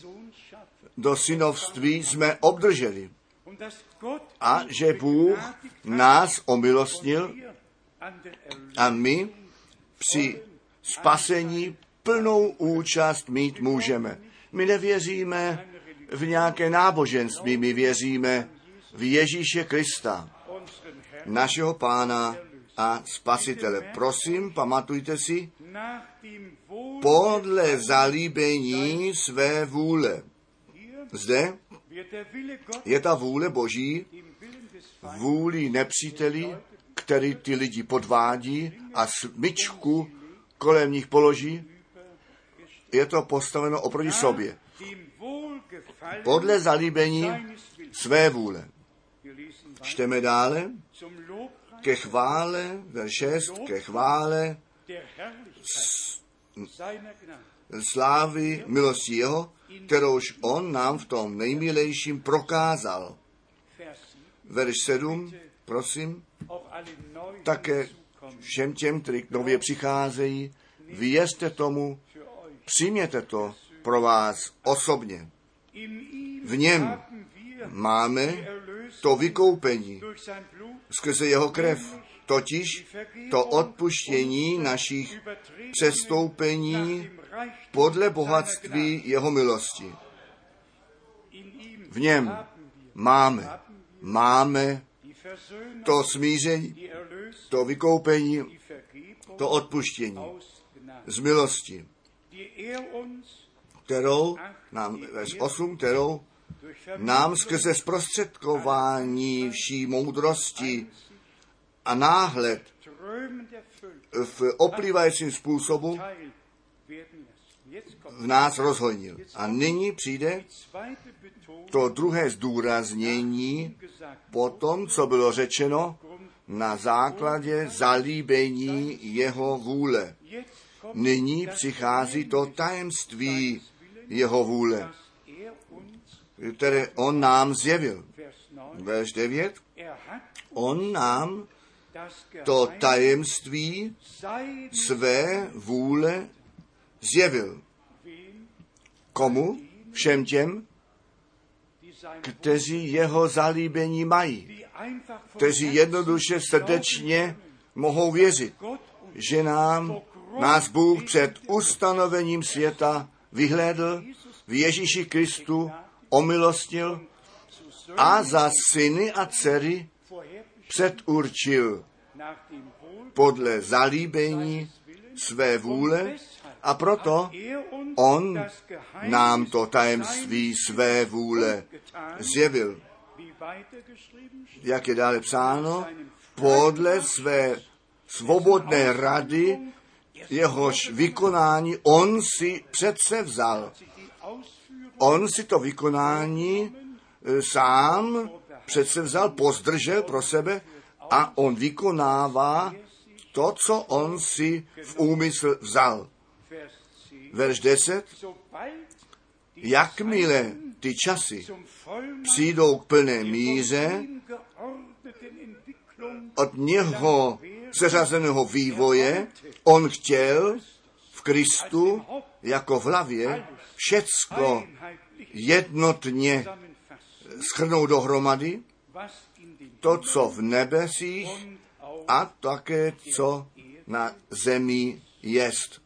do synovství jsme obdrželi. A že Bůh nás omilostnil a my při spasení plnou účast mít můžeme. My nevěříme v nějaké náboženství, my věříme v Ježíše Krista, našeho pána a spasitele. Prosím, pamatujte si, podle zalíbení své vůle. Zde je ta vůle Boží, vůli nepříteli, který ty lidi podvádí a smyčku kolem nich položí, je to postaveno oproti sobě. Podle zalíbení své vůle. Čteme dále ke chvále, ver 6, ke chvále slávy milosti jeho, kterouž on nám v tom nejmilejším prokázal. Verš 7, prosím, také všem těm, kteří nově přicházejí, věřte tomu, přijměte to pro vás osobně. V něm máme to vykoupení skrze jeho krev, totiž to odpuštění našich přestoupení podle bohatství jeho milosti. V něm máme, máme to smíření, to vykoupení, to odpuštění z milosti, kterou nám, verš 8, kterou nám skrze zprostředkování vší moudrosti a náhled v oplývajícím způsobu v nás rozhojnil. A nyní přijde to druhé zdůraznění po tom, co bylo řečeno na základě zalíbení jeho vůle. Nyní přichází to tajemství jeho vůle, které on nám zjevil. Verš 9. On nám to tajemství své vůle zjevil. Komu? Všem těm, kteří jeho zalíbení mají, kteří jednoduše srdečně mohou věřit, že nám, nás Bůh před ustanovením světa vyhlédl v Ježíši Kristu, omilostil a za syny a dcery předurčil podle zalíbení své vůle a proto on nám to tajemství své vůle zjevil. Jak je dále psáno, podle své svobodné rady, jehož vykonání on si přece vzal. On si to vykonání e, sám přece vzal, pozdržel pro sebe a on vykonává to, co on si v úmysl vzal. Verš 10. Jakmile ty časy přijdou k plné míře, od něho seřazeného vývoje, on chtěl v Kristu jako v hlavě všecko jednotně schrnout dohromady, to, co v nebesích a také, co na zemi jest.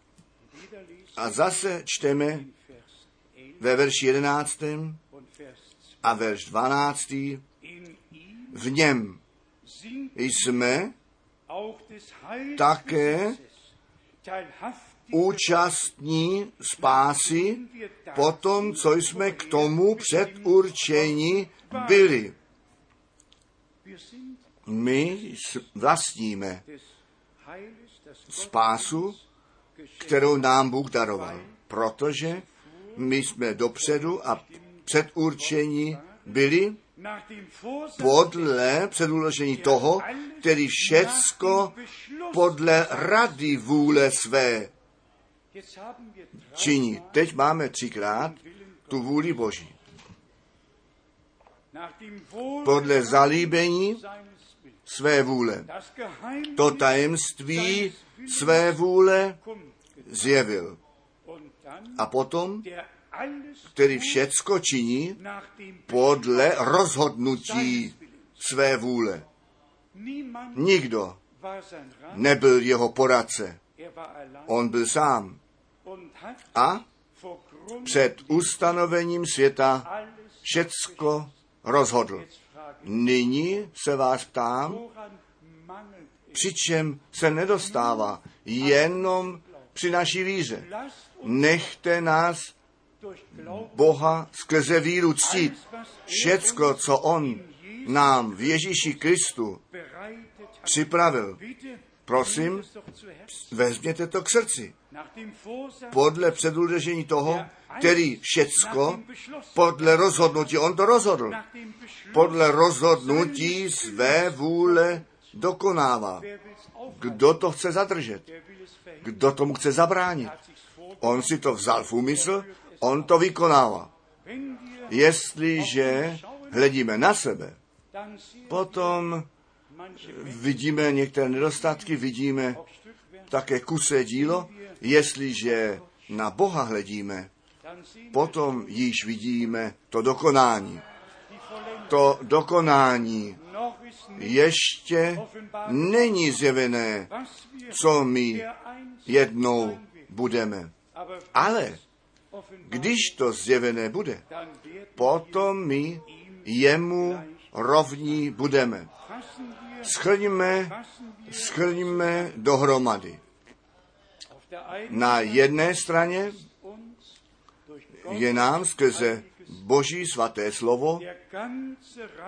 A zase čteme Vers 11 ve verši 11. und Vers 12. a verš 12. In ihm V něm jsme Také účastní spásy po tom, co jsme k tomu předurčeni byli. My vlastníme spásu, kterou nám Bůh daroval, protože my jsme dopředu a předurčeni byli podle předuložení toho, který všecko podle rady vůle své činí. Teď máme třikrát tu vůli Boží. Podle zalíbení své vůle. To tajemství své vůle. Zjevil. A potom, který všecko činí podle rozhodnutí své vůle. Nikdo nebyl jeho poradce. On byl sám. A před ustanovením světa všecko rozhodl. Nyní se vás ptám, woran mangelt es? při čem se nedostává jenom při naší víře. Nechte nás Boha skrze víru ctít. Všecko, co On nám v Ježíši Kristu připravil. Prosím, vezměte to k srdci. Podle předurčení toho, který všecko podle rozhodnutí, on to rozhodl, podle rozhodnutí své vůle dokonává. Kdo to chce zadržet? Kdo tomu chce zabránit? On si to vzal v úmysl, on to vykonává. Jestliže hledíme na sebe, potom vidíme některé nedostatky, vidíme také kusé dílo. Jestliže na Boha hledíme, potom již vidíme to dokonání. To dokonání ještě není zjevené, co my jednou budeme. Ale když to zjevené bude, potom my jemu rovní budeme. wir schrňme dohromady. Na jedné straně je nám skrze Boží svaté slovo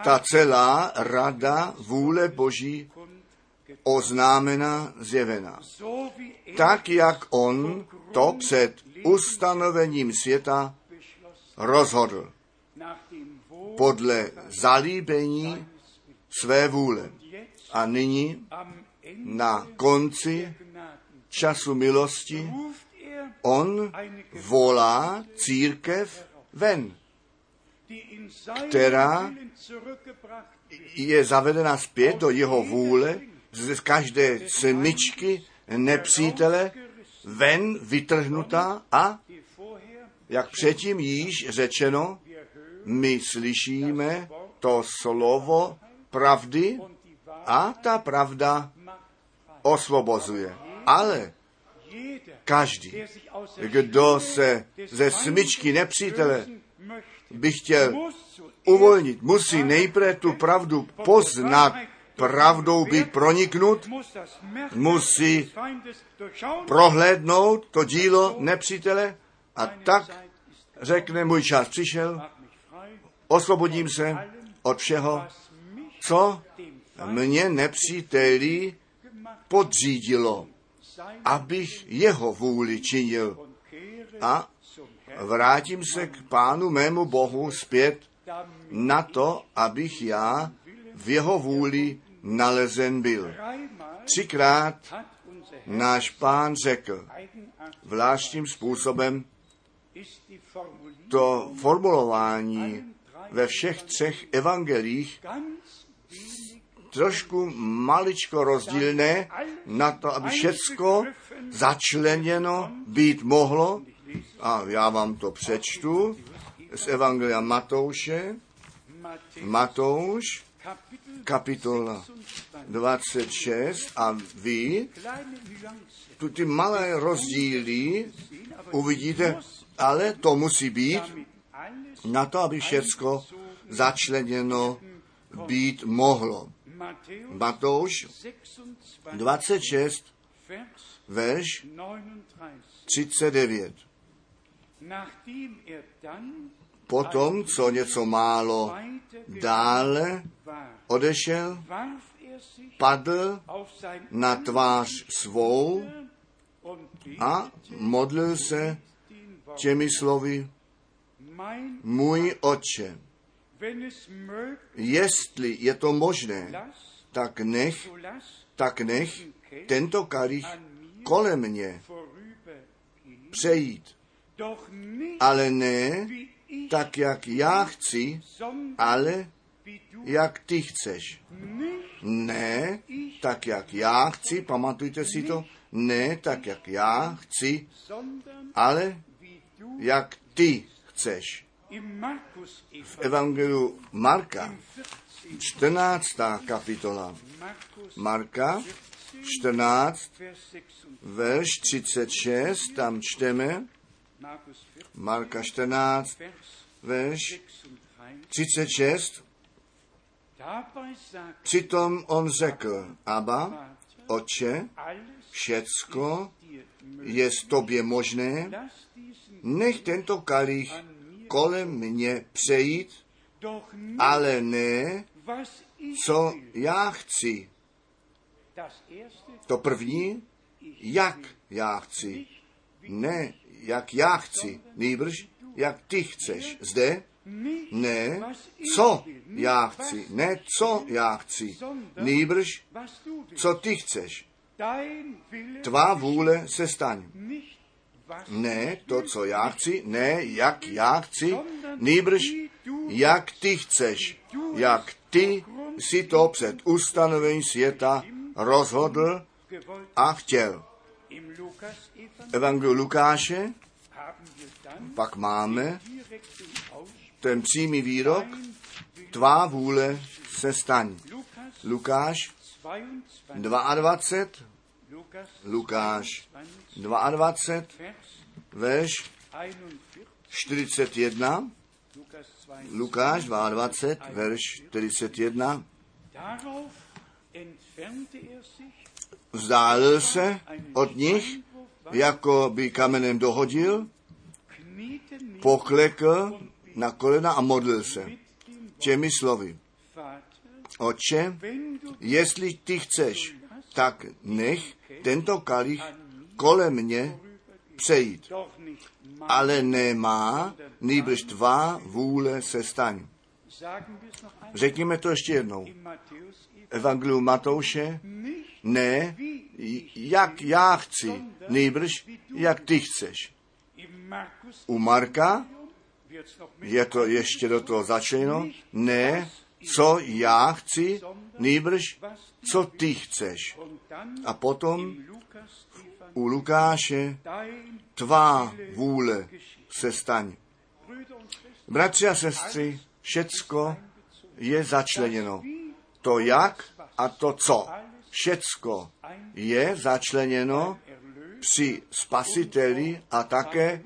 ta celá rada vůle Boží oznámena, zjevena. Tak, jak on to před ustanovením světa rozhodl. Podle zalíbení své vůle. A nyní na konci času milosti on volá církev ven, která je zavedena zpět do jeho vůle z každé smyčky nepřítele ven vytrhnutá a, jak předtím již řečeno, my slyšíme to slovo pravdy a ta pravda osvobozuje. Ale každý, kdo se ze smyčky nepřítele lösen möchte, by chtěl uvolnit, musí nejprve tu pravdu poznat, pravdou být proniknut, musí prohlédnout to dílo nepřítele. A tak řekne, můj čas přišel, osvobodím se od všeho, co mě nepříteli gemacht podřídilo, abych jeho vůli činil. A vrátím se k pánu mému Bohu zpět na to, abych já v jeho vůli nalezen byl. Třikrát náš pán řekl zvláštním způsobem to formulování ve všech třech evangelích trošku maličko rozdílné na to, aby všecko začleněno být mohlo. A já vám to přečtu z Evangelia Matouše. Matouš, kapitola 26. 26 a vy tu ty malé rozdíly uvidíte, ale to musí být na to, aby všecko začleněno být mohlo. Matouš 26, 26, Vers verš 39. Potom, co něco málo dále odešel, er padl na tvář svou a modlil se těmi slovy, můj möglich, jestli je to možné, tak nech, tak nech tento kalich kolem mě přejít. Ale ne tak, jak já chci, ale jak ty chceš. Ne tak, jak já chci, pamatujte si to, ne tak, jak já chci, ale jak ty chceš. V Evangeliu Marka, 14. kapitola. Marka 14, Vers 36. verš 36, tam čteme, Markus 14, Marka 14, Vers verš 36. 36. Dabei sagt Přitom on řekl, Aba, oče, všecko je s tobě možné, nech tento kalich kolem mě přejít, ale ne, co já chci. To první, jak já chci. Ne, jak já chci, nýbrž, jak ty chceš. Zde, ne, co já chci, ne, co já chci, willst. co ty chceš. Tvá vůle se staň. Ne to, co já chci, ne jak já chci, du jak ty chceš, jak ty si to před ustanovením světa rozhodl a chtěl. Evangeliu Lukáše. pak máme ten přímý výrok, tvá vůle se staň. Lukáš 22, 22, Lukas Lukáš 22, 22, Vers verš 41, 41, Lukas 22. Lukáš 22, verš 41, vzdálil se od nich, jako by kamenem dohodil, poklekl na kolena a modlil se těmi slovy. Du jestli ty chceš, tak nech tento kalich kolem mě přejít. Ale nemá, nýbrž tvá vůle se staň. Řekněme to ještě jednou. im Matthäus Evangeliu Matouše, ne, jak já chci, nýbrž jak ty chceš. U Marka je to ještě do toho začleno, ne, co já chci, nýbrž co ty chceš. A potom u Lukáše tvá vůle se staň. Bratři a sestry, všecko je začleněno. To jak a to co. Všecko je začleněno při spasiteli a také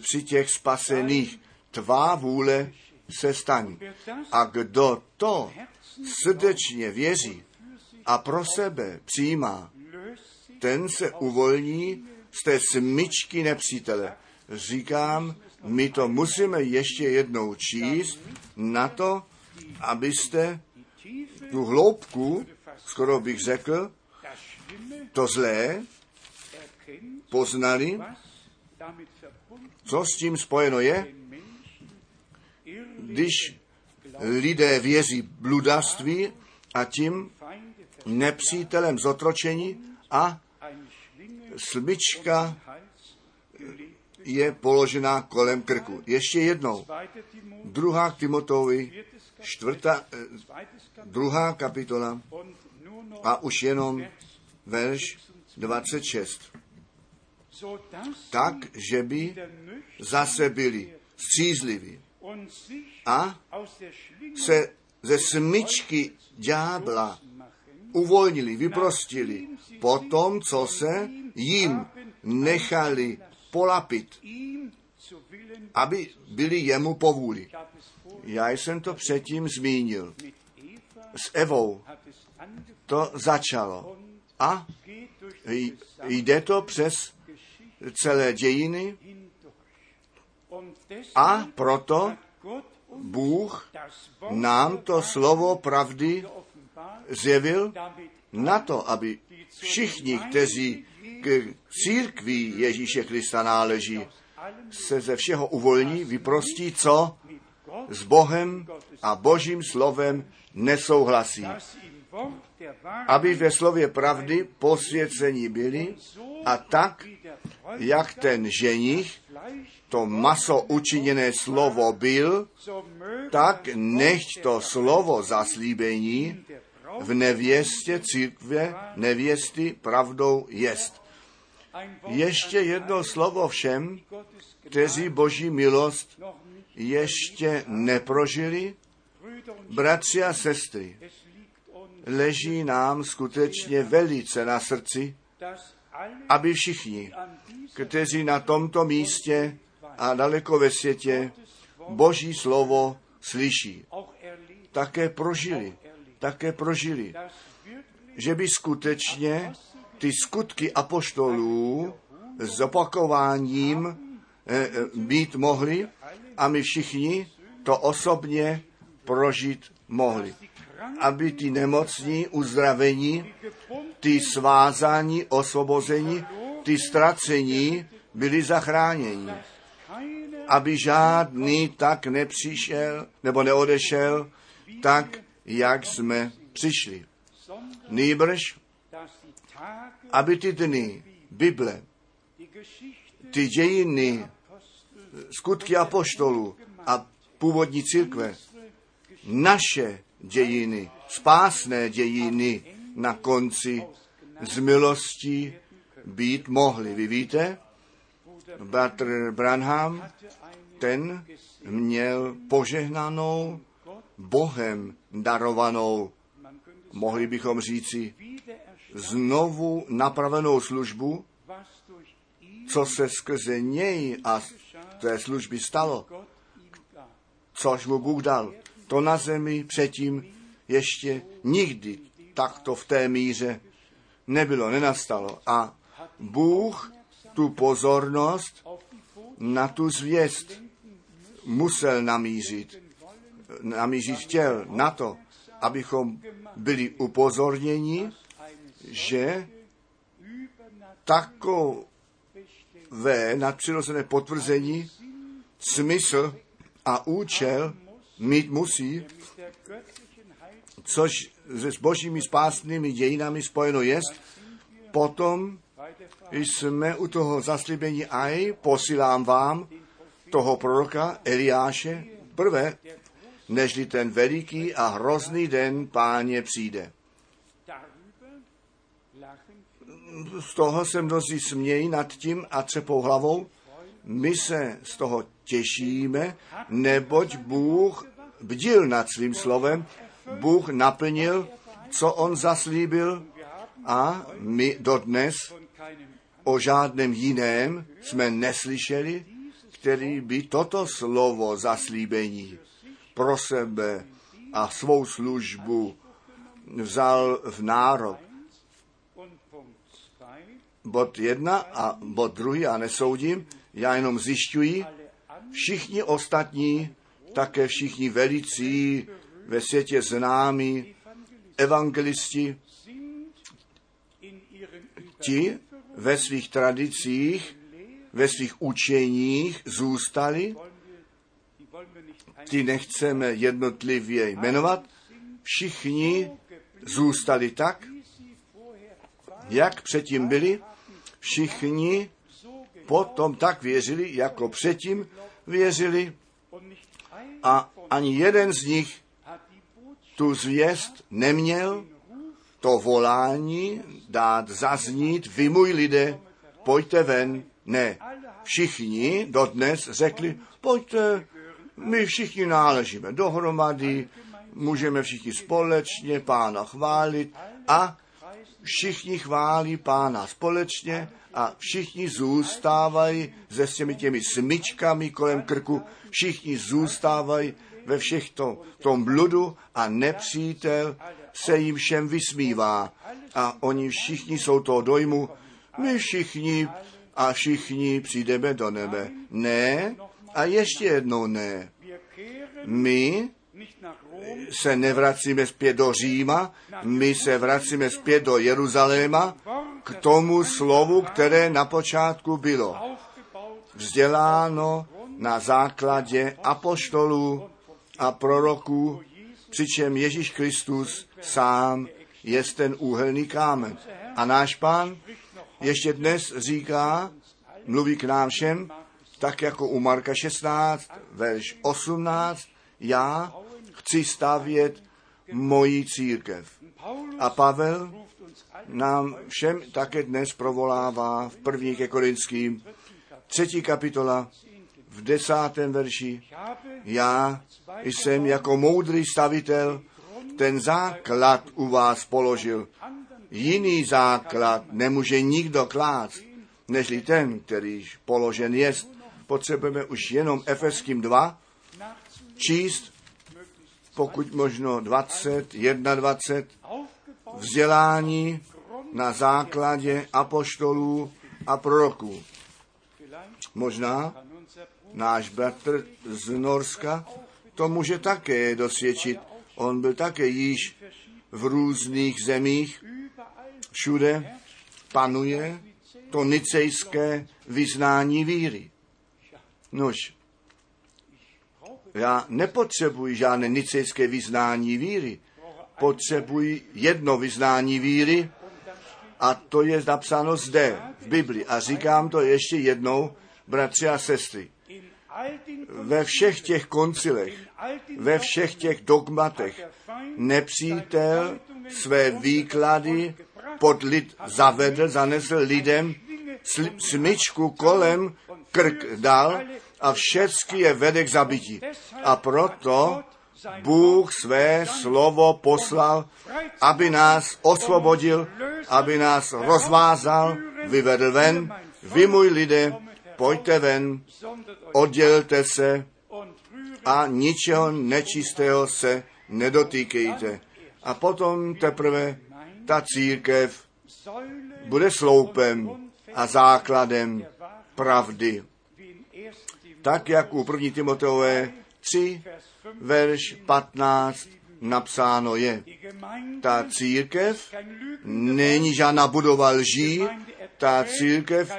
při těch spasených. Tvá vůle se das A kdo to srdečně věří a pro sebe přijímá, ten se uvolní z té smyčky nepřítele. Říkám, my to musíme ještě jednou číst na to, abyste tu hloubku, skoro bych řekl, to zlé poznali, co s tím spojeno je, když lidé věří bludarství a tím nepřítelem zotročení a smyčka je položená kolem krku. Ještě jednou. 2. Timotheus, Druhá k Timotovi, čtvrtá, eh, druhá kapitola a už jenom verš 26. so dass Tak, že by zase byli střízliví a se ze smyčky ďábla uvolnili, vyprostili, po tom, co se jim nechali polapit, aby byli jemu povůli. Já jsem to předtím zmínil. S Evou to začalo. A jde to přes celé dějiny a proto Bůh nám to slovo pravdy zjevil na to, aby všichni, kteří k církví Ježíše Krista náleží, se ze všeho uvolní, vyprostí, co s Bohem a Božím slovem nesouhlasí. Aby ve slově pravdy posvěcení byli a tak, jak ten ženich, to maso učiněné slovo byl, tak nechť to slovo zaslíbení v nevěstě církve nevěsty pravdou jest. Ještě jedno slovo všem, kteří boží milost ještě neprožili. Bratři a sestry, leží nám skutečně velice na srdci, aby všichni, kteří na tomto místě a daleko ve světě boží slovo slyší, také prožili, také prožili, že by skutečně ty skutky apoštolů s opakováním eh, eh, být mohli a my všichni to osobně prožít mohli. Aby ty nemocní uzdravení, ty svázání, osvobození, ty ztracení byli zachráněni. Aby žádný tak nepřišel nebo neodešel tak, jak jsme přišli. Nýbrž, aby ty dny Bible, ty dějiny, skutky apoštolů a původní církve, naše dějiny, spásné dějiny na konci z milostí být mohly. Vy víte, bratr Branham, ten měl požehnanou, Bohem darovanou, mohli bychom říci, znovu napravenou službu, co se skrze něj a té služby stalo, což mu Bůh dal. To na zemi předtím ještě nikdy takto v té míře nebylo, nenastalo. A Bůh tu pozornost na tu zvěst musel namířit. Namířit chtěl na to, abychom byli upozorněni, že takové nadpřirozené potvrzení smysl a účel mít musí, což se s božími spásnými dějinami spojeno jest, potom jsme u toho zaslíbení aj posílám vám toho proroka Eliáše prvé, nežli ten veliký a hrozný den páně přijde. Z toho se mnozí smějí nad tím a třepou hlavou. My se z toho těšíme, neboť Bůh bdil nad svým slovem, Bůh naplnil, co on zaslíbil a my dodnes o žádném jiném jsme neslyšeli, který by toto slovo zaslíbení pro sebe a svou službu vzal v nárok. und Punkt 2 Bod jedna a bod druhý, a nesoudím, já jenom zjišťuji, všichni ostatní, také všichni velicí ve světě známí, evangelisti, ti ve svých tradicích, ve svých učeních zůstali, ty nechceme jednotlivě jmenovat, všichni zůstali tak, jak předtím byli, všichni potom tak věřili, jako předtím věřili. A ani jeden z nich tu zvěst neměl, to volání dát zaznít, vy můj lidé, pojďte ven. Ne, všichni dodnes řekli, pojďte, my všichni náležíme dohromady, můžeme všichni společně pána chválit. A všichni chválí pána společně a všichni zůstávají se s těmi těmi smyčkami kolem krku, všichni zůstávají ve všech to, tom bludu a nepřítel se jim všem vysmívá. A oni všichni jsou toho dojmu, my všichni a všichni přijdeme do nebe. Ne, a ještě jednou ne. My se nevracíme zpět do Říma, my se vracíme zpět do Jeruzaléma k tomu slovu, které na počátku bylo vzděláno na základě apoštolů a proroků, přičem Ježíš Kristus sám je ten úhelný kámen. A náš pán ještě dnes říká, mluví k nám všem, tak jako u Marka 16, verš 18, já chci stavět moji církev. A Pavel nám všem také dnes provolává v první ke Korinským, třetí kapitola, v desátém verši. Já jsem jako moudrý stavitel ten základ u vás položil. Jiný základ nemůže nikdo klát, nežli ten, kterýž položen jest. Potřebujeme už jenom Efeským 2 číst, pokud možno 20, 21, aufgebaut vzdělání na základě apoštolů a proroků. Možná náš bratr z Norska to může také dosvědčit. On byl také již v různých zemích, všude panuje to nicejské vyznání víry. Nož, já nepotřebuji žádné nicejské vyznání víry. Potřebuji jedno vyznání víry a to je napsáno zde v Bibli. A říkám to ještě jednou, bratři a sestry. Ve všech těch koncilech, ve všech těch dogmatech nepřítel své výklady pod lid zavedl, zanesl lidem, smyčku kolem krk dal a všecky je vede k zabití. A proto Bůh své slovo poslal, aby nás osvobodil, aby nás rozvázal, vyvedl ven. Vy, můj lidé, pojďte ven, oddělte se a ničeho nečistého se nedotýkejte. A potom teprve ta církev bude sloupem a základem pravdy. Wie in 1. Tak jak u 1. Timoteové 3, Vers 5 verš 15 napsáno je. Ta církev není žádná budova lží, ta církev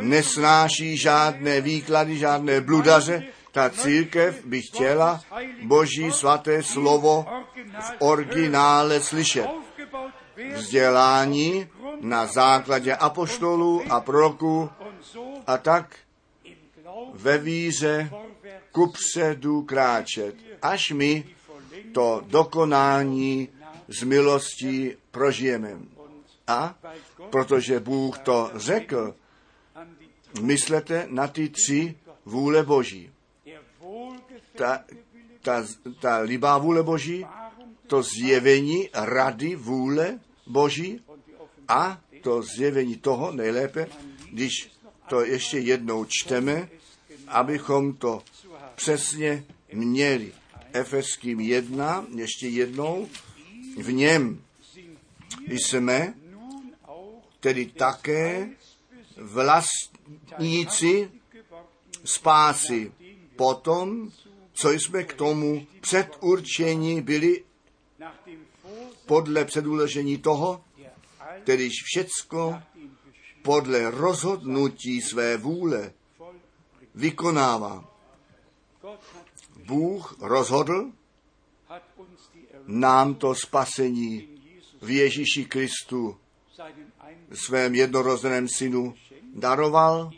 nesnáší žádné výklady, žádné bludaře, ta církev by chtěla Boží svaté slovo v originále slyšet. Vzdělání na základě apoštolů a proroků a tak ve víře kupředu kráčet, až my to dokonání z milostí prožijeme. A protože Bůh to řekl, myslete na ty tři vůle Boží. Ta, ta, ta libá vůle Boží, to zjevení rady vůle Boží a to zjevení toho nejlépe, když to ještě jednou čteme, abychom to přesně měli. Efeským 1, ještě jednou, v něm jsme tedy také vlastníci spásy. Potom, co jsme k tomu předurčení byli podle předuležení toho, kterýž všecko podle rozhodnutí své vůle vykonává. Bůh rozhodl nám to spasení v Ježíši Kristu, svém jednorozeném synu, daroval.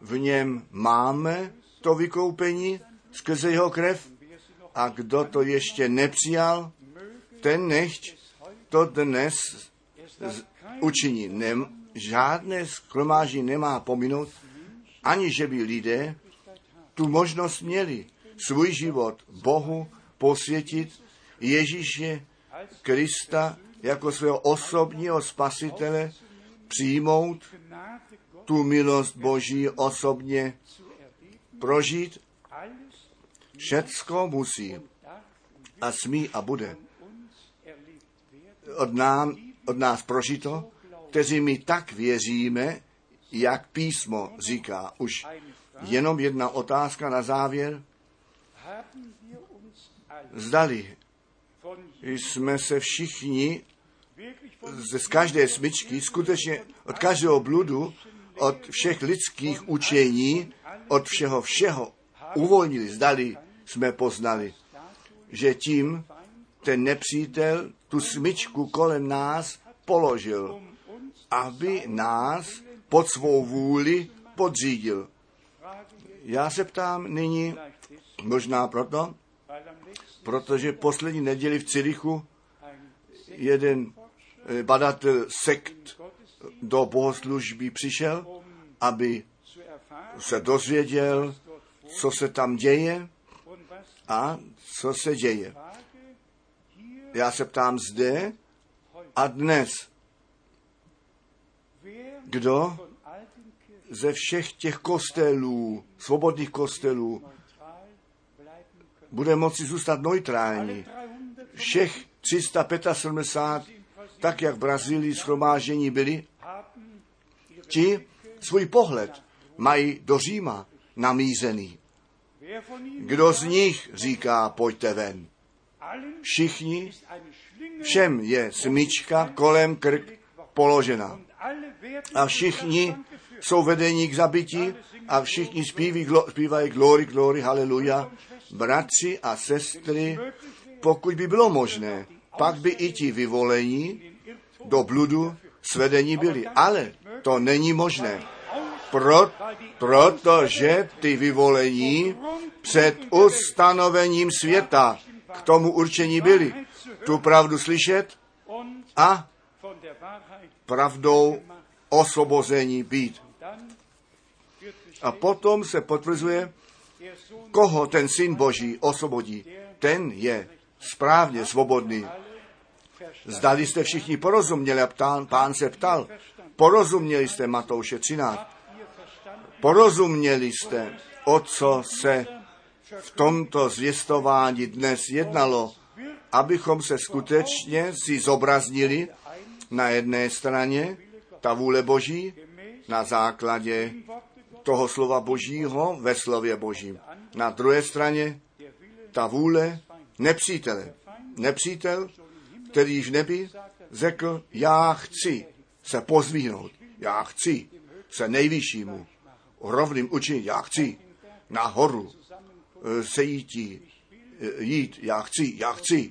V něm máme to vykoupení skrze jeho krev. A kdo to ještě nepřijal, ten nechť to dnes učiní. Nem, žádné skromáží nemá pominout, ani že by lidé tu možnost měli svůj život Bohu posvětit, Ježíše Krista jako svého osobního spasitele přijmout tu milost Boží osobně prožít. Všecko musí a smí a bude od, nám, od nás prožito, kteří my tak věříme, jak písmo říká. Už jenom jedna otázka na závěr. Zdali jsme se všichni z každé smyčky, skutečně od každého bludu, od všech lidských učení, od všeho všeho uvolnili. Zdali jsme poznali, že tím ten nepřítel tu smyčku kolem nás položil, aby nás pod svou vůli podřídil. Já se ptám nyní, možná proto, protože poslední neděli v Cirichu jeden eh, badatel sekt Gottesdienst, do bohoslužby přišel, aby se dozvěděl, co se tam děje a co se děje. Já se ptám zde a dnes, kdo ze všech těch kostelů, svobodných kostelů, bude moci zůstat neutrální. 300 Všech 375, tak jak v Brazílii schromáždění byli, ti svůj pohled mají do Říma namízený. Kdo z nich říká, pojďte ven? Všichni, všem je smyčka kolem krk položena. A všichni jsou vedení k zabití a všichni zpíví, zpívají glory, glory, haleluja. Bratři a sestry, pokud by bylo možné, pak by i ti vyvolení do bludu svedení byli. Ale to není možné. Pro, protože ty vyvolení před ustanovením světa k tomu určení byli. Tu pravdu slyšet a pravdou osvobození být. A potom se potvrzuje, koho ten syn Boží osvobodí. Ten je správně svobodný. Zdali jste všichni porozuměli a ptán, pán se ptal, porozuměli jste Matouše 13, Ihr verstanden, porozuměli jste, o co se v tomto zvěstování dnes jednalo, abychom se skutečně si zobraznili na jedné straně ta vůle Boží na základě toho slova Božího ve slově Božím. Na druhé straně ta vůle nepřítele. Nepřítel, který v nebi řekl, já chci se pozvihnout, já chci se nejvyššímu rovným učinit, já chci na horu eh, se jít, eh, jít, já chci, já chci.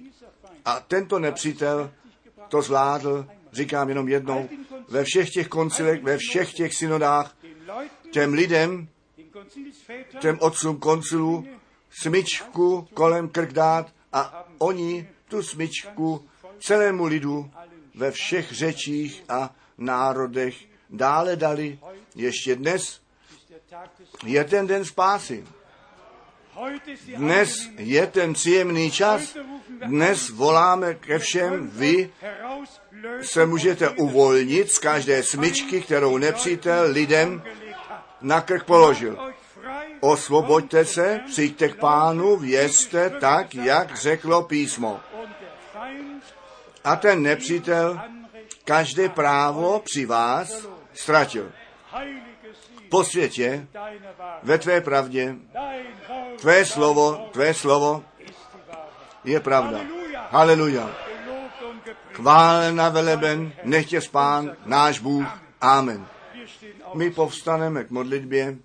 A tento nepřítel to zvládl, říkám jenom jednou, ve všech těch koncilech, ve všech těch synodách, těm lidem, těm otcům koncilů, smyčku kolem krk dát a oni tu smyčku celému lidu ve všech řečích a národech dále dali. Ještě dnes je ten den spásy. Dnes je ten příjemný čas. Dnes voláme ke všem, vy se můžete uvolnit z každé smyčky, kterou nepřítel lidem na krk položil. Osvoboďte se, přijďte k pánu, vězte tak, jak řeklo písmo. A ten nepřítel každé právo při vás ztratil. Po světě, ve tvé pravdě, tvé slovo, tvé slovo je pravda. Haleluja. Chválen a veleben, nechtě spán, náš Bůh. Amen. My povstaneme k modlitbě,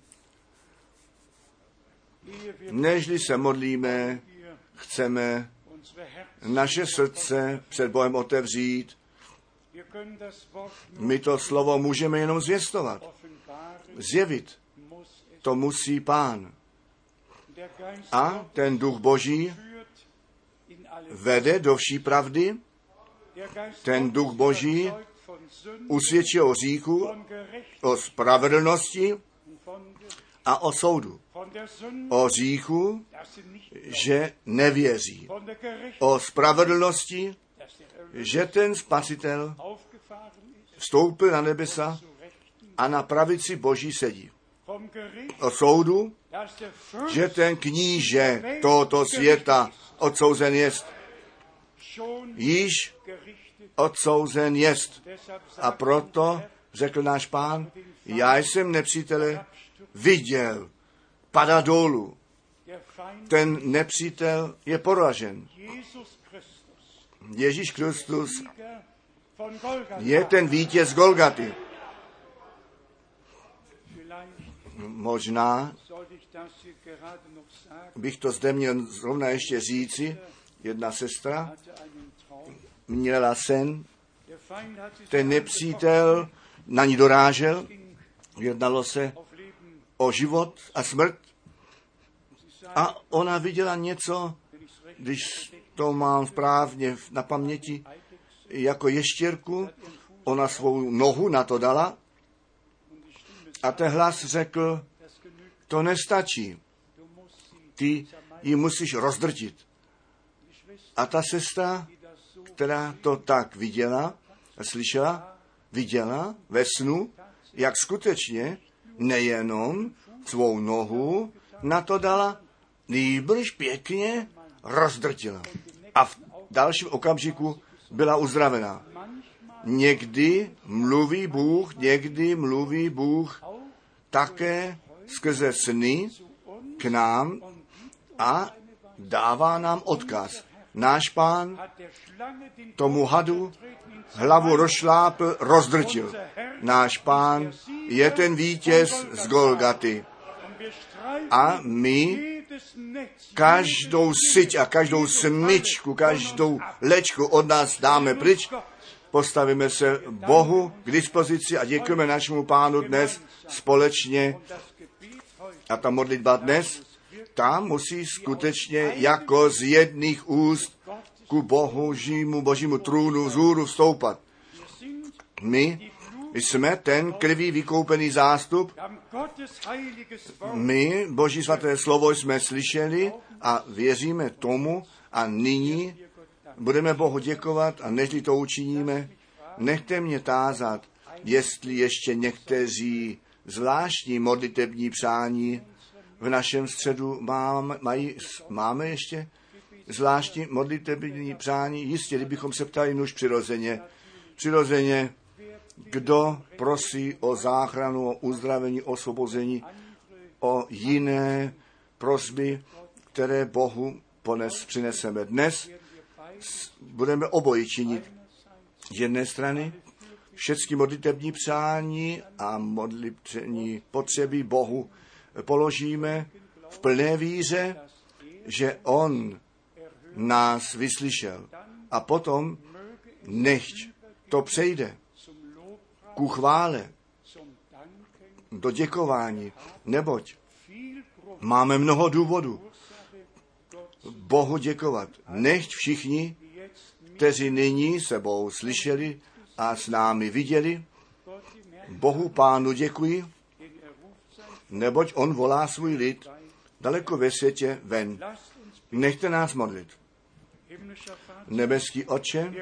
nežli se modlíme, chceme naše srdce před Bohem otevřít. My to slovo můžeme jenom zvěstovat, zjevit. To musí pán. A ten duch Boží vede do vší pravdy, ten duch Boží usvědčí o Gerechtigkeit o spravedlnosti a o soudu. O říchu, že nevěří. O spravedlnosti, že ten spasitel vstoupil na nebesa a na pravici Boží sedí. vom Gericht, O soudu, že ten kníže tohoto světa odsouzen jest. Již odsouzen jest. A proto řekl náš pán, já jsem nepřítele viděl, pada dolů. Ten nepřítel je poražen. Ježíš Kristus je ten vítěz Golgaty. Možná bych to zde měl zrovna ještě říci. Jedna sestra měla sen, ten nepřítel na ní dorážel, jednalo se o život a smrt. A ona viděla něco, když to mám správně na paměti, jako ještěrku, ona svou nohu na to dala a ten hlas řekl, to nestačí, ty ji musíš rozdrtit. A ta sestra, která to tak viděla slyšela, viděla ve snu, jak skutečně nejenom svou nohu na to dala, nýbrž pěkně rozdrtila. A v dalším okamžiku byla uzdravená. Někdy mluví Bůh, někdy mluví Bůh také skrze sny k nám a dává nám odkaz. Náš pán tomu hadu hlavu rozšlápl, rozdrtil. Náš pán je ten vítěz z Golgaty. A my každou syť a každou smyčku, každou lečku od nás dáme pryč, postavíme se Bohu k dispozici a děkujeme našemu pánu dnes společně. A ta modlitba dnes, ta musí skutečně jako z jedných úst ku božímu, božímu trůnu vzhůru vstoupat. My jsme ten krví vykoupený zástup, my boží svaté slovo jsme slyšeli a věříme tomu a nyní budeme Bohu děkovat a než to učiníme, nechte mě tázat, jestli ještě někteří zvláštní modlitební přání v našem středu mám, mají, máme ještě zvláštní modlitební přání. Jistě, kdybychom se ptali nuž přirozeně, přirozeně, kdo prosí o záchranu, o uzdravení, o osvobození, o jiné prosby, které Bohu pones, přineseme. Dnes budeme oboji činit. Z jedné strany všechny modlitební přání a modlitební potřeby Bohu položíme v plné víře, že On nás vyslyšel. A potom nechť to přejde ku chvále, do děkování, neboť máme mnoho důvodů Bohu děkovat. Nechť všichni, kteří nyní sebou slyšeli a s námi viděli, Bohu Pánu děkuji, neboť On volá svůj lid daleko ve světě ven. Nechte nás modlit. Nebeský deinen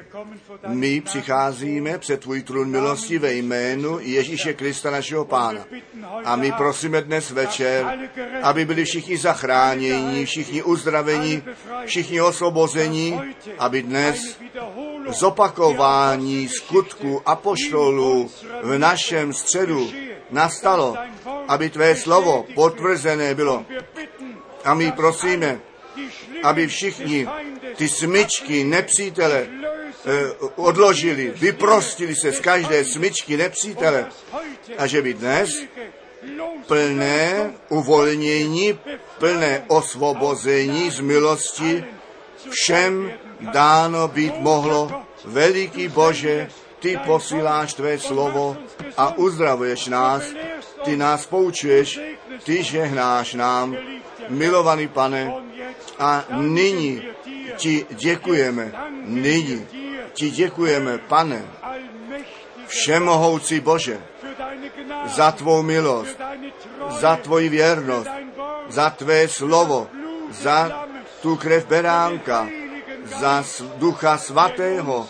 my přicházíme před tvůj trůn milosti ve jménu Ježíše Krista. Našeho Pána. A my prosíme dnes večer, aby byli všichni zachráněni, všichni uzdraveni, všichni osvobozeni, aby dnes zopakování skutku apoštolů v našem středu nastalo, aby tvé slovo potvrzené bylo. A my prosíme, aby všichni ty smyčky nepřítele eh, odložili, vyprostili se z každé smyčky nepřítele a že by dnes plné uvolnění, plné osvobození z milosti všem dáno být mohlo. Veliký Bože, ty posíláš tvé slovo a uzdravuješ nás, ty nás poučuješ, ty žehnáš nám, milovaný pane, a nyní ti děkujeme, nyní ti děkujeme, pane, všemohoucí Bože, za tvou milost, za tvoji věrnost, za tvé slovo, za tu krev beránka, za ducha svatého,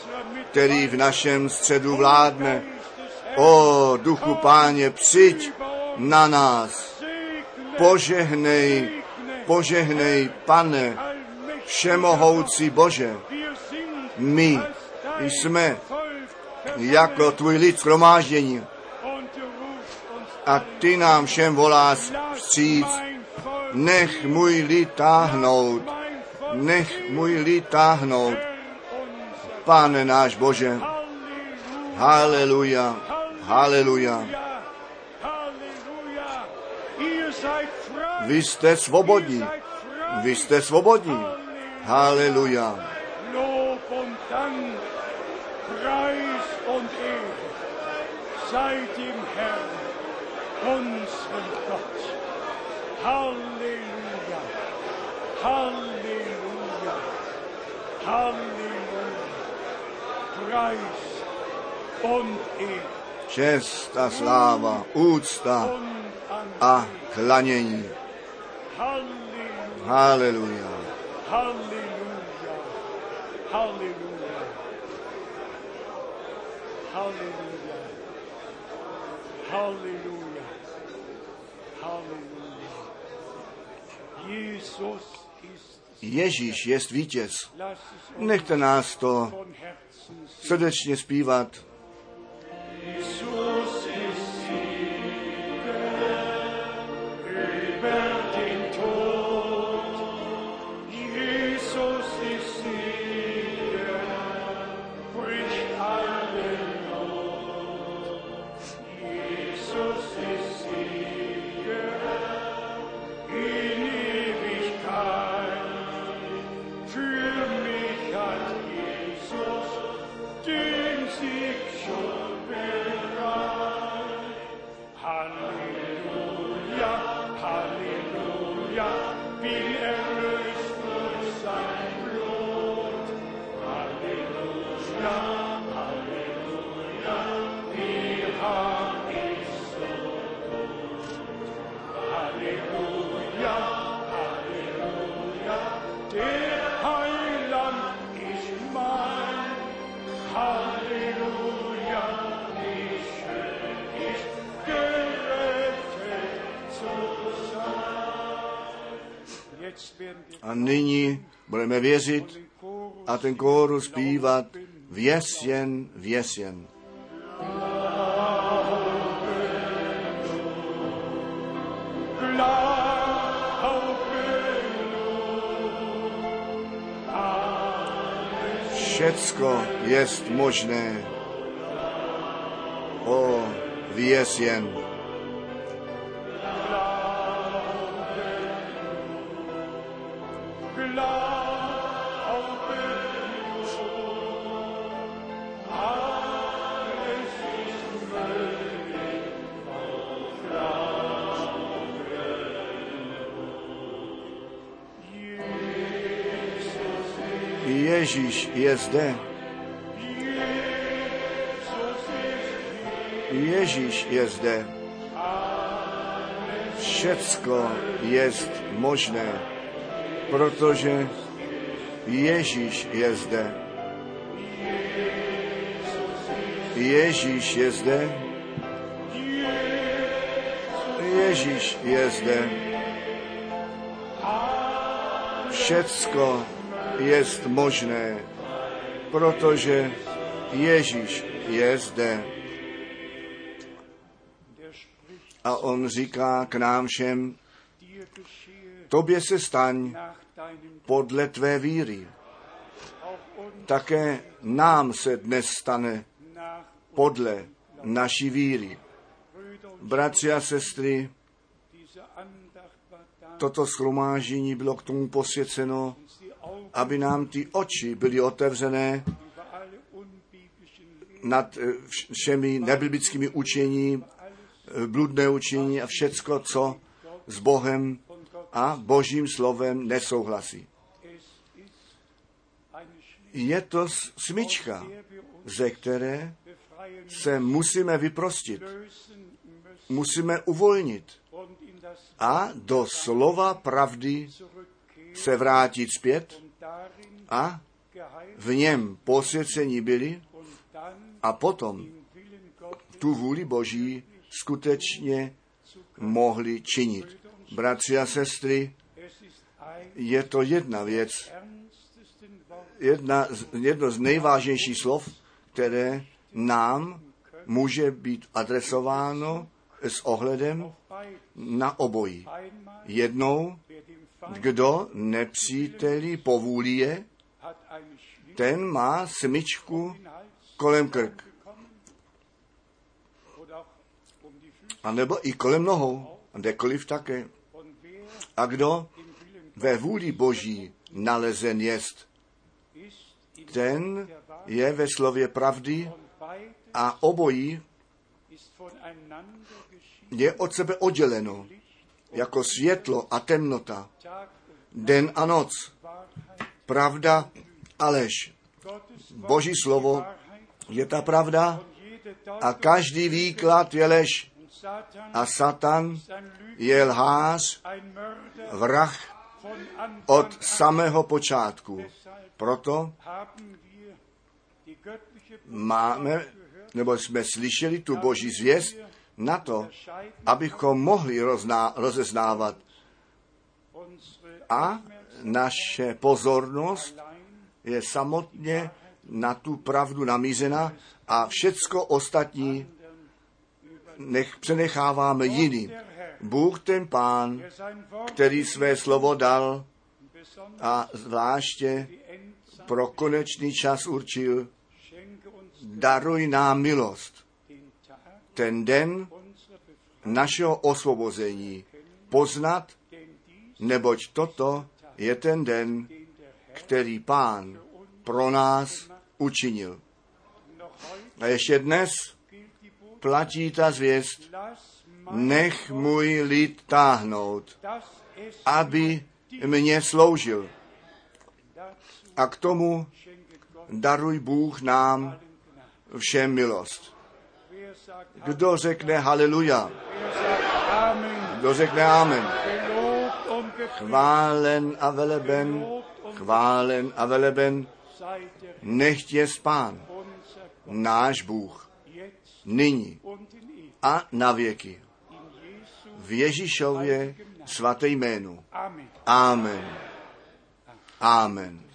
který v našem středu vládne. O duchu páně, přijď na nás, požehnej, požehnej, pane, všemohoucí Bože. My jsme jako tvůj lid schromáždění a ty nám všem voláš vstříc. Nech můj lid táhnout, nech můj lid táhnout. Pane náš Bože, haleluja, haleluja. Vy jste svobodní, vy jste svobodní. Haleluja. Lob und Dank, Preis und Ehre sei dem Herrn, unserem Gott. Halleluja, Halleluja, Halleluja, Preis und Ehre Čest a sláva, úcta a klanění. Halleluja, Haleluja. Halleluja, Halleluja, Halleluja, Halleluja, Halleluja. Ježíš jest vítěz. Nechte nás to srdečně zpívat. Jesus ist Sieger shore. A nyní budeme věřit a ten kóru zpívat věs jen, jen. Všecko jest možné. O, věs jen. Ježíš je zde. Ježíš je zde. Všecko jest možné, protože Ježíš je zde. Ježíš je zde. Ježíš je zde. Všecko jest možné, protože Ježíš je zde. A on říká k nám všem, tobě se staň podle tvé víry. Také nám se dnes stane podle naší víry. Bratři a sestry, toto schromáždění bylo k tomu posvěceno, aby nám ty oči byly otevřené nad eh, vš- všemi nebiblickými učení, eh, bludné učení a všecko, co s Bohem a Božím slovem nesouhlasí. Je to smyčka, ze které se musíme vyprostit, musíme uvolnit a do slova pravdy se vrátit zpět a v něm posvěcení byli a potom tu vůli Boží skutečně mohli činit. Bratři a sestry, je to jedna věc, jedna, jedno z nejvážnějších slov, které nám může být adresováno s ohledem na obojí. Jednou, kdo nepříteli povůlí je, ten má smyčku kolem krk, a nebo i kolem nohou, kdekoliv také. A kdo ve vůli Boží nalezen jest, ten je ve slově pravdy a obojí je od sebe odděleno, jako světlo a temnota, den a noc, pravda a lež. Boží slovo je ta pravda a každý výklad je lež. A Satan je lhář, vrah od samého počátku. Proto máme, nebo jsme slyšeli tu boží zvěst na to, abychom mohli rozná, rozeznávat a naše pozornost je samotně na tu pravdu namířena a všecko ostatní nech přenecháváme jiným. Bůh ten pán, který své slovo dal a zvláště pro konečný čas určil, daruj nám milost. Ten den našeho osvobození poznat, neboť toto je ten den, který pán pro nás učinil. A ještě dnes platí ta zvěst, nech můj lid táhnout, aby mě sloužil. A k tomu daruj Bůh nám všem milost. Kdo řekne haleluja, kdo řekne amen, chválen a veleben, chválen a veleben, nechť je pán, unser Gott náš Bůh, nyní a na věky. V Ježíšově svaté jménu. Amen. Amen.